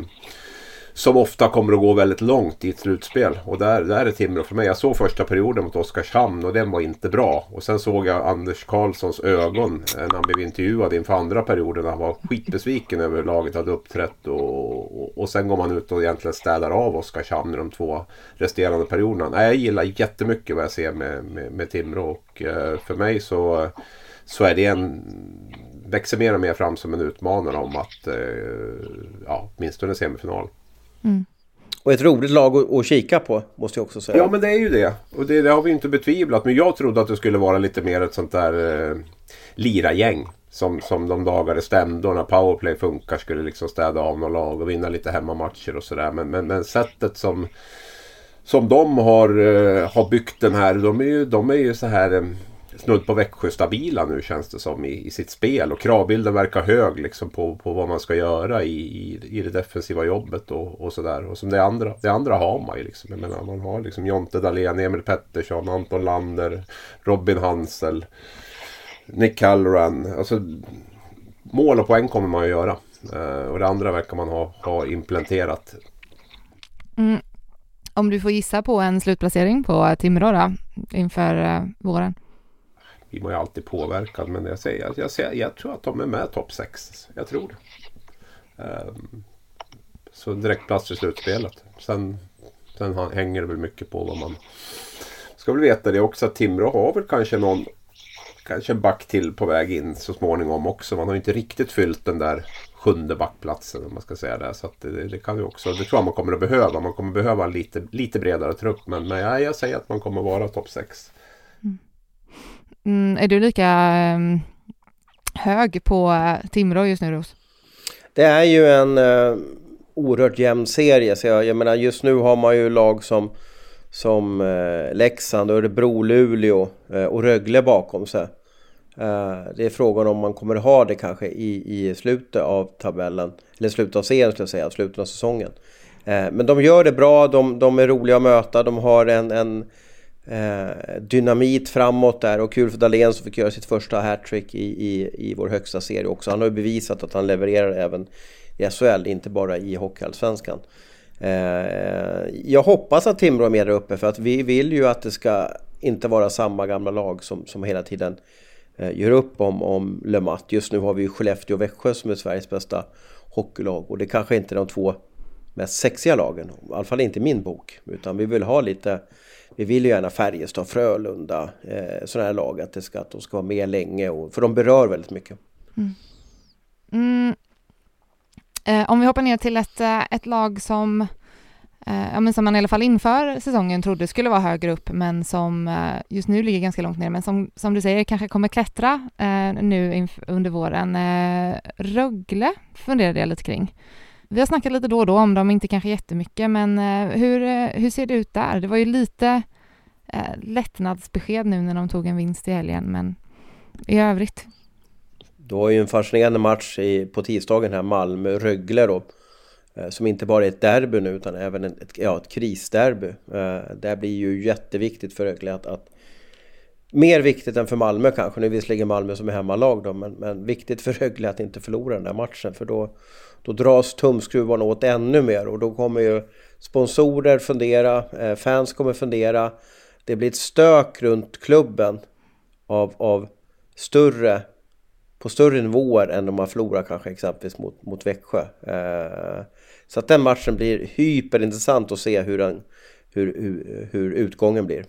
som ofta kommer att gå väldigt långt i ett slutspel. Och där, där är Timrå för mig. Jag såg första perioden mot Oskarshamn och den var inte bra. Och sen såg jag Anders Karlssons ögon när han blev intervjuad inför andra perioden. Han var skitbesviken över hur laget hade uppträtt. Och, och, och sen går man ut och egentligen städar av Oskarshamn i de två resterande perioderna. Nej, jag gillar jättemycket vad jag ser med, med, med Timrå. Och eh, för mig så, så är det en växer mer och mer fram som en utmanare om att eh, ja, åtminstone semifinal. Mm. Och ett roligt lag att, att kika på måste jag också säga. Ja men det är ju det. Och det, det har vi inte betvivlat. Men jag trodde att det skulle vara lite mer ett sånt där eh, liragäng. Som, som de dagar det stämde och när powerplay funkar skulle liksom städa av några lag och vinna lite hemmamatcher och sådär. Men, men, men sättet som, som de har, eh, har byggt den här. De är ju, de är ju så här eh, snudd på Växjö-stabila nu känns det som i, i sitt spel. Och kravbilden verkar hög liksom på, på vad man ska göra i, i, i det defensiva jobbet och, och sådär. Och som det andra, det andra har man ju liksom. Jag menar, man har liksom Jonte Dahlén, Emil Pettersson, Anton Lander, Robin Hansel, Nick Halloran. Alltså, mål och poäng kommer man att göra. Uh, och det andra verkar man ha, ha implementerat. Mm. Om du får gissa på en slutplacering på Timrå då, inför eh, våren? Blir man ju alltid påverkad. Men jag, säger, jag, säger, jag tror att de är med topp 6. Jag tror det. Um, så direktplats i slutspelet. Sen, sen hänger det väl mycket på vad man... Ska väl veta det också att Timrå har väl kanske någon kanske en back till på väg in så småningom också. Man har inte riktigt fyllt den där sjunde backplatsen om man ska säga det. Så det, det, kan ju också, det tror jag man kommer att behöva. Man kommer behöva en lite, lite bredare trupp. Men, men ja, jag säger att man kommer att vara topp 6. Mm, är du lika um, hög på uh, Timrå just nu, Ros? Det är ju en uh, oerhört jämn serie. Så jag, jag menar, just nu har man ju lag som, som eh, Leksand, Örebro, Luleå eh, och Rögle bakom sig. Eh, det är frågan om man kommer ha det kanske i, i slutet av tabellen, eller slutet av serien skulle jag säga, slutet av säsongen. men de gör det bra, de, de är roliga att möta, de har en, en eh, dynamit framåt där och kul för Dahlén som fick göra sitt första hattrick i, i, i vår högsta serie också. Han har ju bevisat att han levererar även i SHL, inte bara i Hockeyallsvenskan. Eh, jag hoppas att Timrå är med där uppe för att vi vill ju att det ska inte vara samma gamla lag som, som hela tiden eh, gör upp om, om Le Mat. Just nu har vi ju Skellefteå och Växjö som är Sveriges bästa hockeylag och det kanske inte är de två mest sexiga lagen, i alla fall inte i min bok. Utan vi vill ha lite vi vill ju gärna Färjestad, Frölunda, eh, sådana här lag, att, det ska, att de ska vara med länge, och, för de berör väldigt mycket. Mm. Mm. Eh, om vi hoppar ner till ett, eh, ett lag som, eh, ja, men som man i alla fall inför säsongen trodde skulle vara högre upp, men som eh, just nu ligger ganska långt ner, men som, som du säger kanske kommer klättra eh, nu under våren. Eh, Rögle funderade jag lite kring. Vi har snackat lite då och då om dem, inte kanske jättemycket, men eh, hur, eh, hur ser det ut där? Det var ju lite eh, lättnadsbesked nu när de tog en vinst i helgen, men i övrigt? Det var ju en fascinerande match i, på tisdagen här, Malmö-Rögle då. Eh, som inte bara är ett derby nu utan även ett, ja, ett krisderby. Det blir ju jätteviktigt för Rögle att, att mer viktigt än för Malmö kanske. Nu är visserligen Malmö som är hemmalag då, men, men viktigt för Rögle att inte förlora den där matchen. För då, då dras tumskruvarna åt ännu mer och då kommer ju sponsorer fundera, eh, fans kommer fundera. Det blir ett stök runt klubben av, av större, på större nivåer än om man förlorar kanske exempelvis mot, mot Växjö. Eh, så att den matchen blir hyperintressant att se hur, den, hur, hur, hur utgången blir.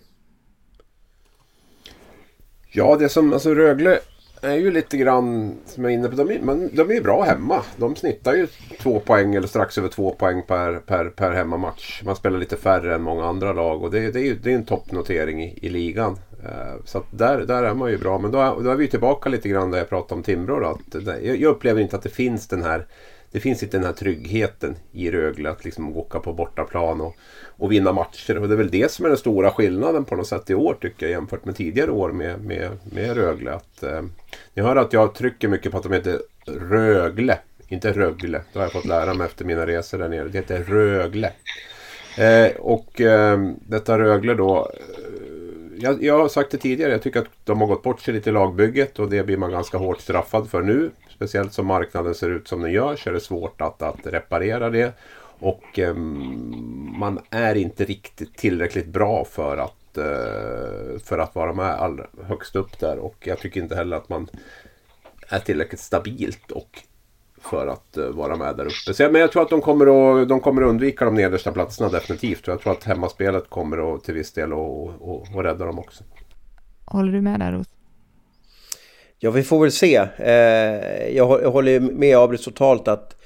Ja, det som, alltså Rögle är ju lite grann, som jag är inne på, de är, de är ju bra hemma. De snittar ju två poäng eller strax över två poäng per, per, per hemmamatch. Man spelar lite färre än många andra lag och det, det är ju det är en toppnotering i, i ligan. Uh, så där, där är man ju bra. Men då är, då är vi tillbaka lite grann där jag pratade om Timrå. Då, att, jag, jag upplever inte att det finns den här det finns inte den här tryggheten i Rögle att liksom åka på bortaplan och, och vinna matcher. Och det är väl det som är den stora skillnaden på något sätt i år tycker jag jämfört med tidigare år med, med, med Rögle. Att, eh, ni hör att jag trycker mycket på att de heter Rögle, inte Rögle. Det har jag fått lära mig efter mina resor där nere. Det heter Rögle. Eh, och eh, detta Rögle då. Jag, jag, har sagt det tidigare, jag tycker att de har gått bort sig lite i lagbygget och det blir man ganska hårt straffad för nu. Speciellt som marknaden ser ut som den gör så är det svårt att, att reparera det. Och eh, man är inte riktigt tillräckligt bra för att, eh, för att vara med all, högst upp där. Och jag tycker inte heller att man är tillräckligt stabilt och för att uh, vara med där uppe. Så, men jag tror att de kommer, att, de kommer att undvika de nedersta platserna definitivt. Jag tror att hemmaspelet kommer att till viss del att rädda dem också. Håller du med där Ros? Ja, vi får väl se. Eh, jag, håller med Abris totalt att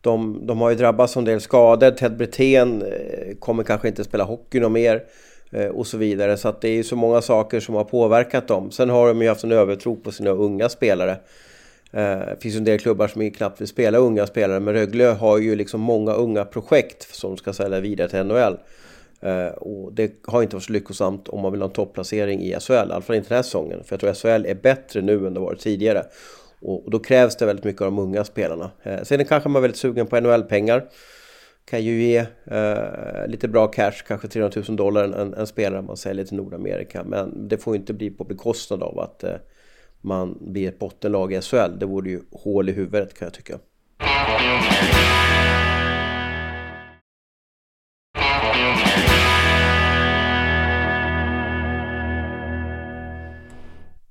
de, de har ju drabbats av en del skador. Ted Brithén eh, kommer kanske inte spela hockey något mer eh, och så vidare. Så att det är ju så många saker som har påverkat dem. Sen har de ju haft en övertro på sina unga spelare. Det finns ju en del klubbar som knappt vill spela unga spelare, men Rögle har ju liksom många unga projekt som ska sälja vidare till NHL. Eh, och det har inte varit så lyckosamt om man vill ha en topplacering i SHL, i alla fall inte den här säsongen. För jag tror SHL är bättre nu än det varit tidigare. Och, då krävs det väldigt mycket av de unga spelarna. Eh, sen kanske man är väldigt sugen på NHL-pengar. Kan ju ge lite bra cash, kanske 300 000 dollar en, en spelare man säljer till Nordamerika. Men det får inte bli på bekostnad av att man blir ett bottenlag i SHL. Det vore ju hål i huvudet kan jag tycka.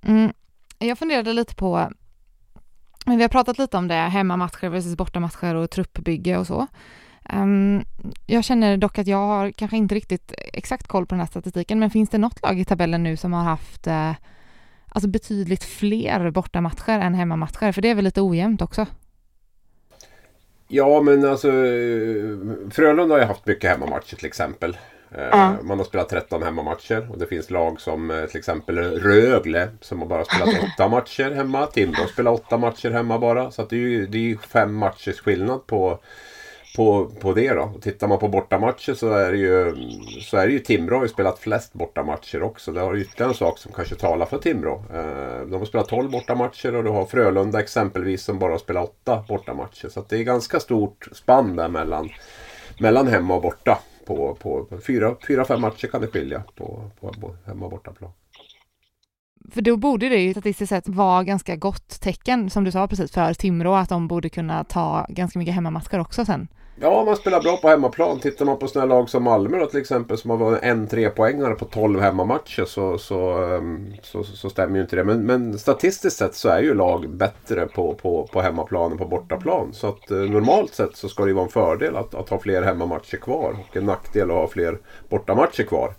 Mm, jag funderade lite på, vi har pratat lite om det, hemmamatcher versus bortamatcher och truppbygge och så. Um, jag känner dock att jag har kanske inte riktigt exakt koll på den här statistiken, men finns det något lag i tabellen nu som har haft uh, alltså betydligt fler bortamatcher än hemmamatcher? För det är väl lite ojämnt också? Ja, men alltså Frölunda har ju haft mycket hemmamatcher till exempel. Mm. Man har spelat 13 hemmamatcher och det finns lag som eh, till exempel Rögle som har bara spelat <laughs> 8 matcher hemma. Timrå spelar 8 matcher hemma bara. Så det är ju det är fem matchers skillnad på, på, på det då. Och tittar man på bortamatcher så är det ju, så är det ju Timrå har ju spelat flest bortamatcher också. Det har ytterligare en sak som kanske talar för Timrå. Eh, de har spelat 12 bortamatcher och du har Frölunda exempelvis som bara har spelat 8 bortamatcher. Så det är ganska stort spann där mellan, mellan hemma och borta på, på, på fyra, fyra, fem matcher kan det skilja på, på, på hemma och bortaplan. För då borde det ju statistiskt sett vara ganska gott tecken, som du sa precis, för Timrå, att de borde kunna ta ganska mycket hemmamatcher också sen. Ja, man spelar bra på hemmaplan. Tittar man på sådana lag som Malmö då, till exempel som har varit en trepoängare på 12 hemmamatcher så, så, ehm, så, så, stämmer ju inte det. Men, men, statistiskt sett så är ju lag bättre på, på, på hemmaplan än på bortaplan. Så att eh, normalt sett så ska det ju vara en fördel att, att ha fler hemmamatcher kvar och en nackdel att ha fler bortamatcher kvar.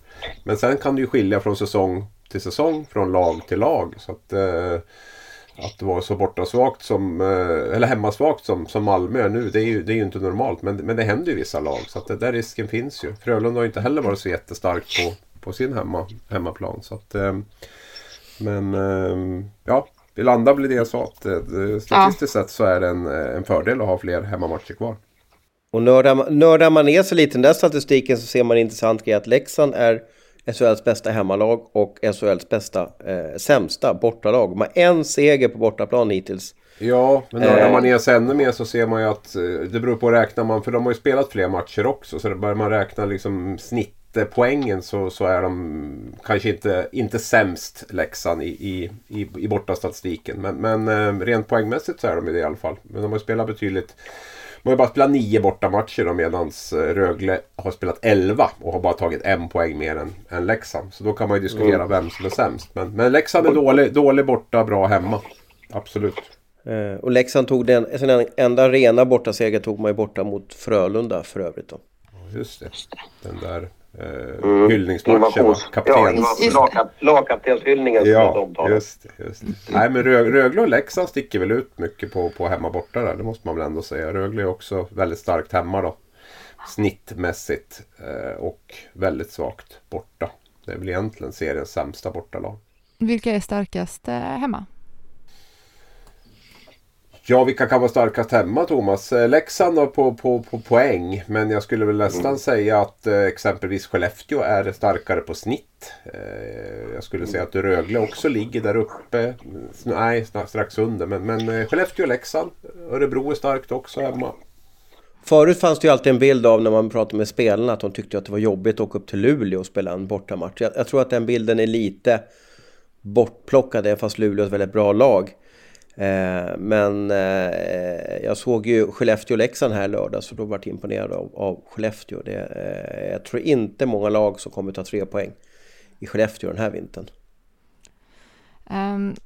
Men sen kan det ju skilja från säsong till säsong, från lag till lag. Så att, eh, att vara så bortasvagt som, eh, eller hemmasvagt som, som Malmö är nu, det är ju, det är ju inte normalt. Men, men det händer ju i vissa lag, så att det där risken finns ju. Frölunda har inte heller varit så jättestark på, på sin hemma, hemmaplan. Så att, eh, men eh, ja, det landar väl i det jag sa. Att, statistiskt ja. sett så är det en, en fördel att ha fler hemmamatcher kvar. Och nördar, nördar man ner sig lite i den där statistiken så ser man en intressant grej att Leksand är SHLs bästa hemmalag och SHLs bästa eh, sämsta bortalag. De har en seger på bortaplan hittills. Ja, men när man ner sig ännu mer så ser man ju att eh, det beror på att räkna man, för de har ju spelat fler matcher också. Så börjar man räkna liksom snitt sett poängen så, så är de kanske inte, inte sämst Leksand i, i, i, i bortastatistiken. Men, men eh, rent poängmässigt så är de det i alla fall. Men de har spelat betydligt de har bara spelat nio bortamatcher medan eh, Rögle har spelat elva och har bara tagit en poäng mer än, än Leksand. Så då kan man ju diskutera mm. vem som är sämst. Men, men Leksand är dålig, dålig borta, bra hemma. Absolut. Eh, och Leksand tog den, sin enda rena bortaseger tog man ju borta mot Frölunda för övrigt då. Just det. Den där eh, mm. hyllningsmatchen. Kaptens... Ja, lagkaptenshyllningen ja, just det, just det. Nej men Rög, Rögle och Leksand sticker väl ut mycket på, på hemma borta där. Det måste man väl ändå säga. Rögle är också väldigt starkt hemma då. Snittmässigt. Eh, och väldigt svagt borta. Det är väl egentligen seriens sämsta bortalag. Vilka är starkast eh, hemma? Ja, vilka kan vara starkast hemma Thomas? Eh, Leksand har på, på, på poäng. Men jag skulle väl nästan mm. säga att eh, exempelvis Skellefteå är starkare på snitt. Eh, jag skulle säga att Rögle också ligger där uppe. Nej, strax under. Men, men eh, Skellefteå och Leksand. Örebro är starkt också hemma. Förut fanns det ju alltid en bild av när man pratade med spelarna att de tyckte att det var jobbigt att åka upp till Luleå och spela en bortamatch. Jag, jag tror att den bilden är lite bortplockad, fast Luleå är ett väldigt bra lag. Eh, men eh, jag såg ju Skellefteå-Leksand här lördag så då var jag imponerad av, av Skellefteå. Det, eh, jag tror inte många lag som kommer ta tre poäng i Skellefteå den här vintern. Um,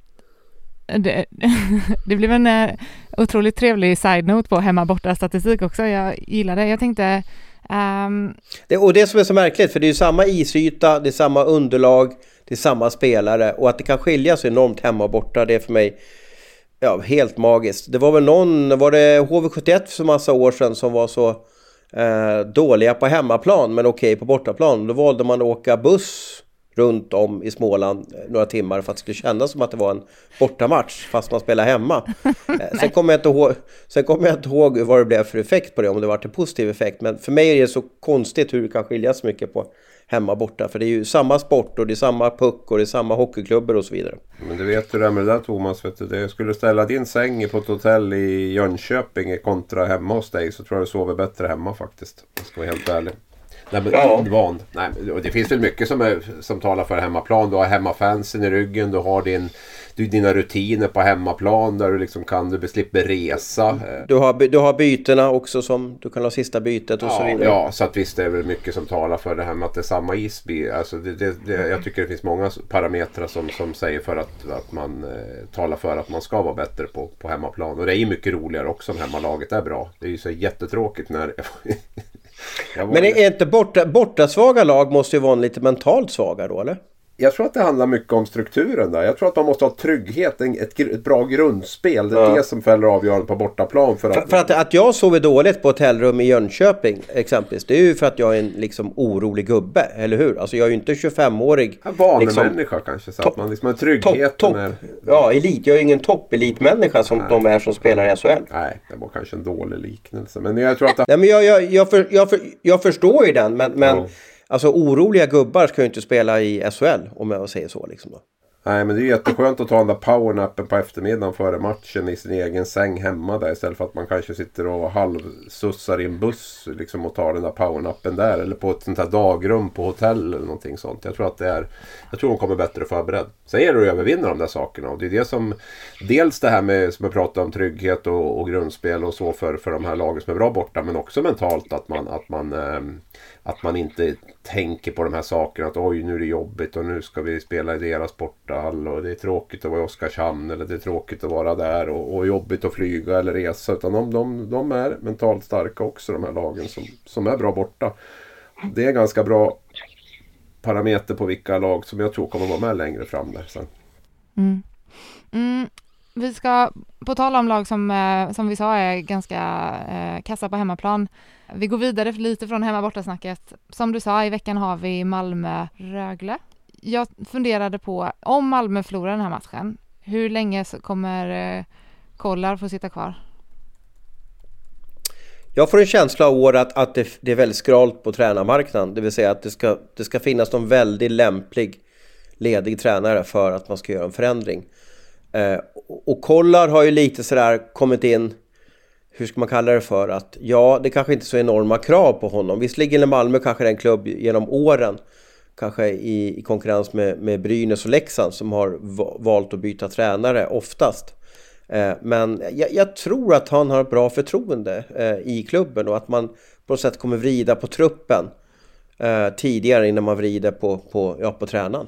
det, <laughs> det blev en otroligt trevlig side-note på hemma borta statistik också. Jag gillar det. Jag tänkte... Um... Det, och det som är så märkligt, för det är ju samma isyta, det är samma underlag, det är samma spelare och att det kan skilja så enormt hemma och borta, det är för mig ja, helt magiskt. Det var väl någon, var det HV71 för massa år sedan som var så eh, dåliga på hemmaplan men okej på bortaplan. Då valde man att åka buss runt om i Småland några timmar för att det skulle kännas som att det var en bortamatch fast man spelar hemma. <laughs> Eh, sen kommer jag, inte ihåg, sen kommer jag inte ihåg vad det blev för effekt på det, om det var en positiv effekt. Men för mig är det så konstigt hur det kan skilja så mycket på hemma borta. För det är ju samma sport och det är samma puck och det är samma hockeyklubbor och så vidare. Men du vet hur det är med det där Thomas. Vet du, det skulle ställa din säng på ett hotell i Jönköping kontra hemma hos dig så tror jag du sover bättre hemma faktiskt. Jag ska vara helt ärlig. Nej, men ja. van. Nej, det finns väl mycket som, är, som talar för hemmaplan. Du har hemmafansen i ryggen, du har din du, dina rutiner på hemmaplan där du liksom kan, du slipper resa. Du har, du har bytena också som du kan ha sista bytet och ja, så vidare. Ja, så att visst det är väl mycket som talar för det här med att det är samma isby. Alltså det, det, det, jag tycker det finns många parametrar som, som säger för att, att man eh, talar för att man ska vara bättre på, på hemmaplan. Och det är ju mycket roligare också om hemmalaget är bra. Det är ju så jättetråkigt när <laughs> Men är inte borta, borta svaga lag måste ju vara lite mentalt svaga då eller? Jag tror att det handlar mycket om strukturen där. Jag tror att man måste ha trygghet, ett, ett bra grundspel. Det är ja. det som fäller avgörande på bortaplan. För att... För, för, att, att jag sover dåligt på hotellrum i Jönköping exempelvis. Det är ju för att jag är en liksom orolig gubbe, eller hur? Alltså jag är ju inte 25-årig. En vanemänniska liksom, kanske. Så att man liksom har tryggheten. Top, top, är... Ja, elit. Jag är ingen toppelitmänniska som Nej. de är som spelar i SHL. Nej, det var kanske en dålig liknelse. Men jag tror att... Det... Nej, men jag, jag, jag, för, jag, för, jag förstår ju den, men... men ja. Alltså oroliga gubbar ska ju inte spela i SHL om jag säger så. Liksom då. Nej men det är jätteskönt att ta den där powernappen på eftermiddagen före matchen i sin egen säng hemma där istället för att man kanske sitter och halvsussar i en buss liksom, och tar den där powernappen där. Eller på ett sånt här dagrum på hotell eller någonting sånt. Jag tror att det är... Jag tror hon kommer bättre förberedd. Sen gäller det att övervinna de där sakerna och det är det som... Dels det här med som jag pratade om trygghet och, och grundspel och så för, för de här lagen som är bra borta men också mentalt att man, att man eh, att man inte tänker på de här sakerna. Att oj nu är det jobbigt och nu ska vi spela i deras sporthall. Och det är tråkigt att vara i Oskarshamn. Eller det är tråkigt att vara där. Och, och jobbigt att flyga eller resa. Utan de, de, de är mentalt starka också de här lagen som, som är bra borta. Det är ganska bra parameter på vilka lag som jag tror kommer vara med längre fram där sen. Mm. Mm. Vi ska, på tal om lag som, eh, som vi sa är ganska eh, kassa på hemmaplan, vi går vidare lite från hemma borta-snacket. Som du sa, i veckan har vi Malmö-Rögle. Jag funderade på, om Malmö förlorar den här matchen, hur länge kommer eh, Kollar få sitta kvar? Jag får en känsla av år att, att det, det, är väldigt skralt på tränarmarknaden. Det vill säga att det ska, det ska finnas någon väldigt lämplig ledig tränare för att man ska göra en förändring. Eh, och Kollar har ju lite sådär kommit in hur ska man kalla det för att ja, det kanske inte är så enorma krav på honom. Visserligen är Malmö kanske den klubb genom åren kanske i, i konkurrens med, med Brynäs och Leksand som har valt att byta tränare oftast. Eh, men jag, jag, tror att han har ett bra förtroende eh, i klubben och att man på något sätt kommer vrida på truppen eh, tidigare innan man vrider på, på, ja, på tränaren.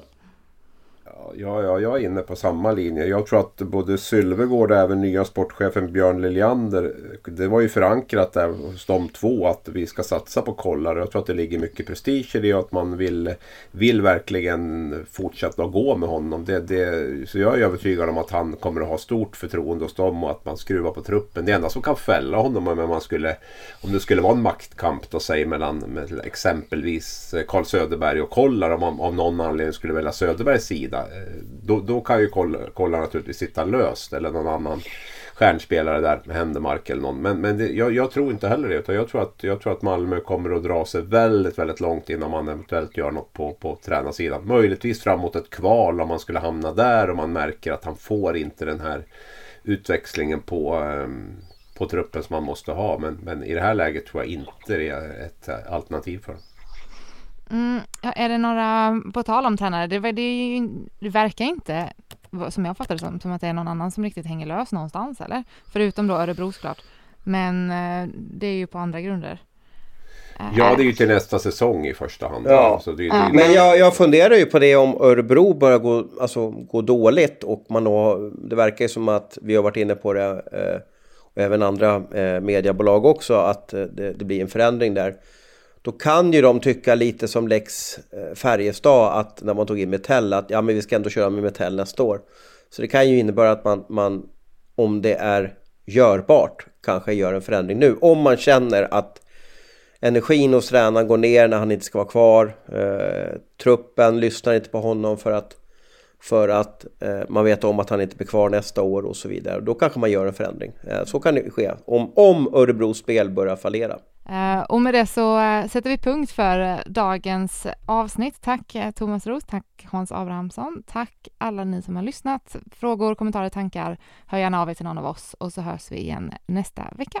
Ja, ja, jag är inne på samma linje. Jag tror att både Sylvegård och även nya sportchefen Björn Liljander. Det var ju förankrat där hos de två att vi ska satsa på Kollar. Jag tror att det ligger mycket prestige i det och att man vill, vill verkligen fortsätta att gå med honom. Det, det, så jag är övertygad om att han kommer att ha stort förtroende hos dem och att man skruvar på truppen. Det enda som kan fälla honom om, man skulle, om det skulle vara en maktkamp då, säg mellan med exempelvis Carl Söderberg och Kollar. Om man av någon anledning skulle välja Söderbergs sida då, då kan ju kolla, kolla naturligtvis sitta löst eller någon annan stjärnspelare där Händemark eller någon. Men, men det, jag, jag, tror inte heller det. Utan jag, tror att, jag tror att Malmö kommer att dra sig väldigt, väldigt långt innan man eventuellt gör något på, på tränarsidan. Möjligtvis framåt ett kval om man skulle hamna där och man märker att han får inte den här utväxlingen på, ehm, på truppen som man måste ha. Men, men i det här läget tror jag inte det är ett alternativ för honom. Mm, är det några, på tal om tränare, det, det, det, verkar inte, som jag fattar det som, som att det är någon annan som riktigt hänger lös någonstans eller? Förutom då Örebro såklart. Men eh, det är ju på andra grunder. Ja, det är ju till nästa säsong i första hand. Ja. Så det, det, Men jag, jag funderar ju på det om Örebro börjar gå, alltså, gå dåligt och man då, det verkar ju som att vi har varit inne på det eh, och även andra eh, mediebolag också att eh, det, det, blir en förändring där. Då kan ju de tycka lite som Lex eh, Färjestad att när man tog in Metell att ja men vi ska ändå köra med Metell nästa år. Så det kan ju innebära att man, man om det är görbart kanske gör en förändring nu. Om man känner att energin hos tränaren går ner när han inte ska vara kvar. Eh, truppen lyssnar inte på honom för att, för att eh, man vet om att han inte blir kvar nästa år och så vidare. Då kanske man gör en förändring. Eh, så kan det ske om, om Örebros spel börjar fallera. Uh, och med det så uh, sätter vi punkt för uh, dagens avsnitt. Tack Thomas Roos, tack Hans Abrahamsson, tack alla ni som har lyssnat. Frågor, kommentarer, tankar, hör gärna av er till någon av oss och så hörs vi igen nästa vecka.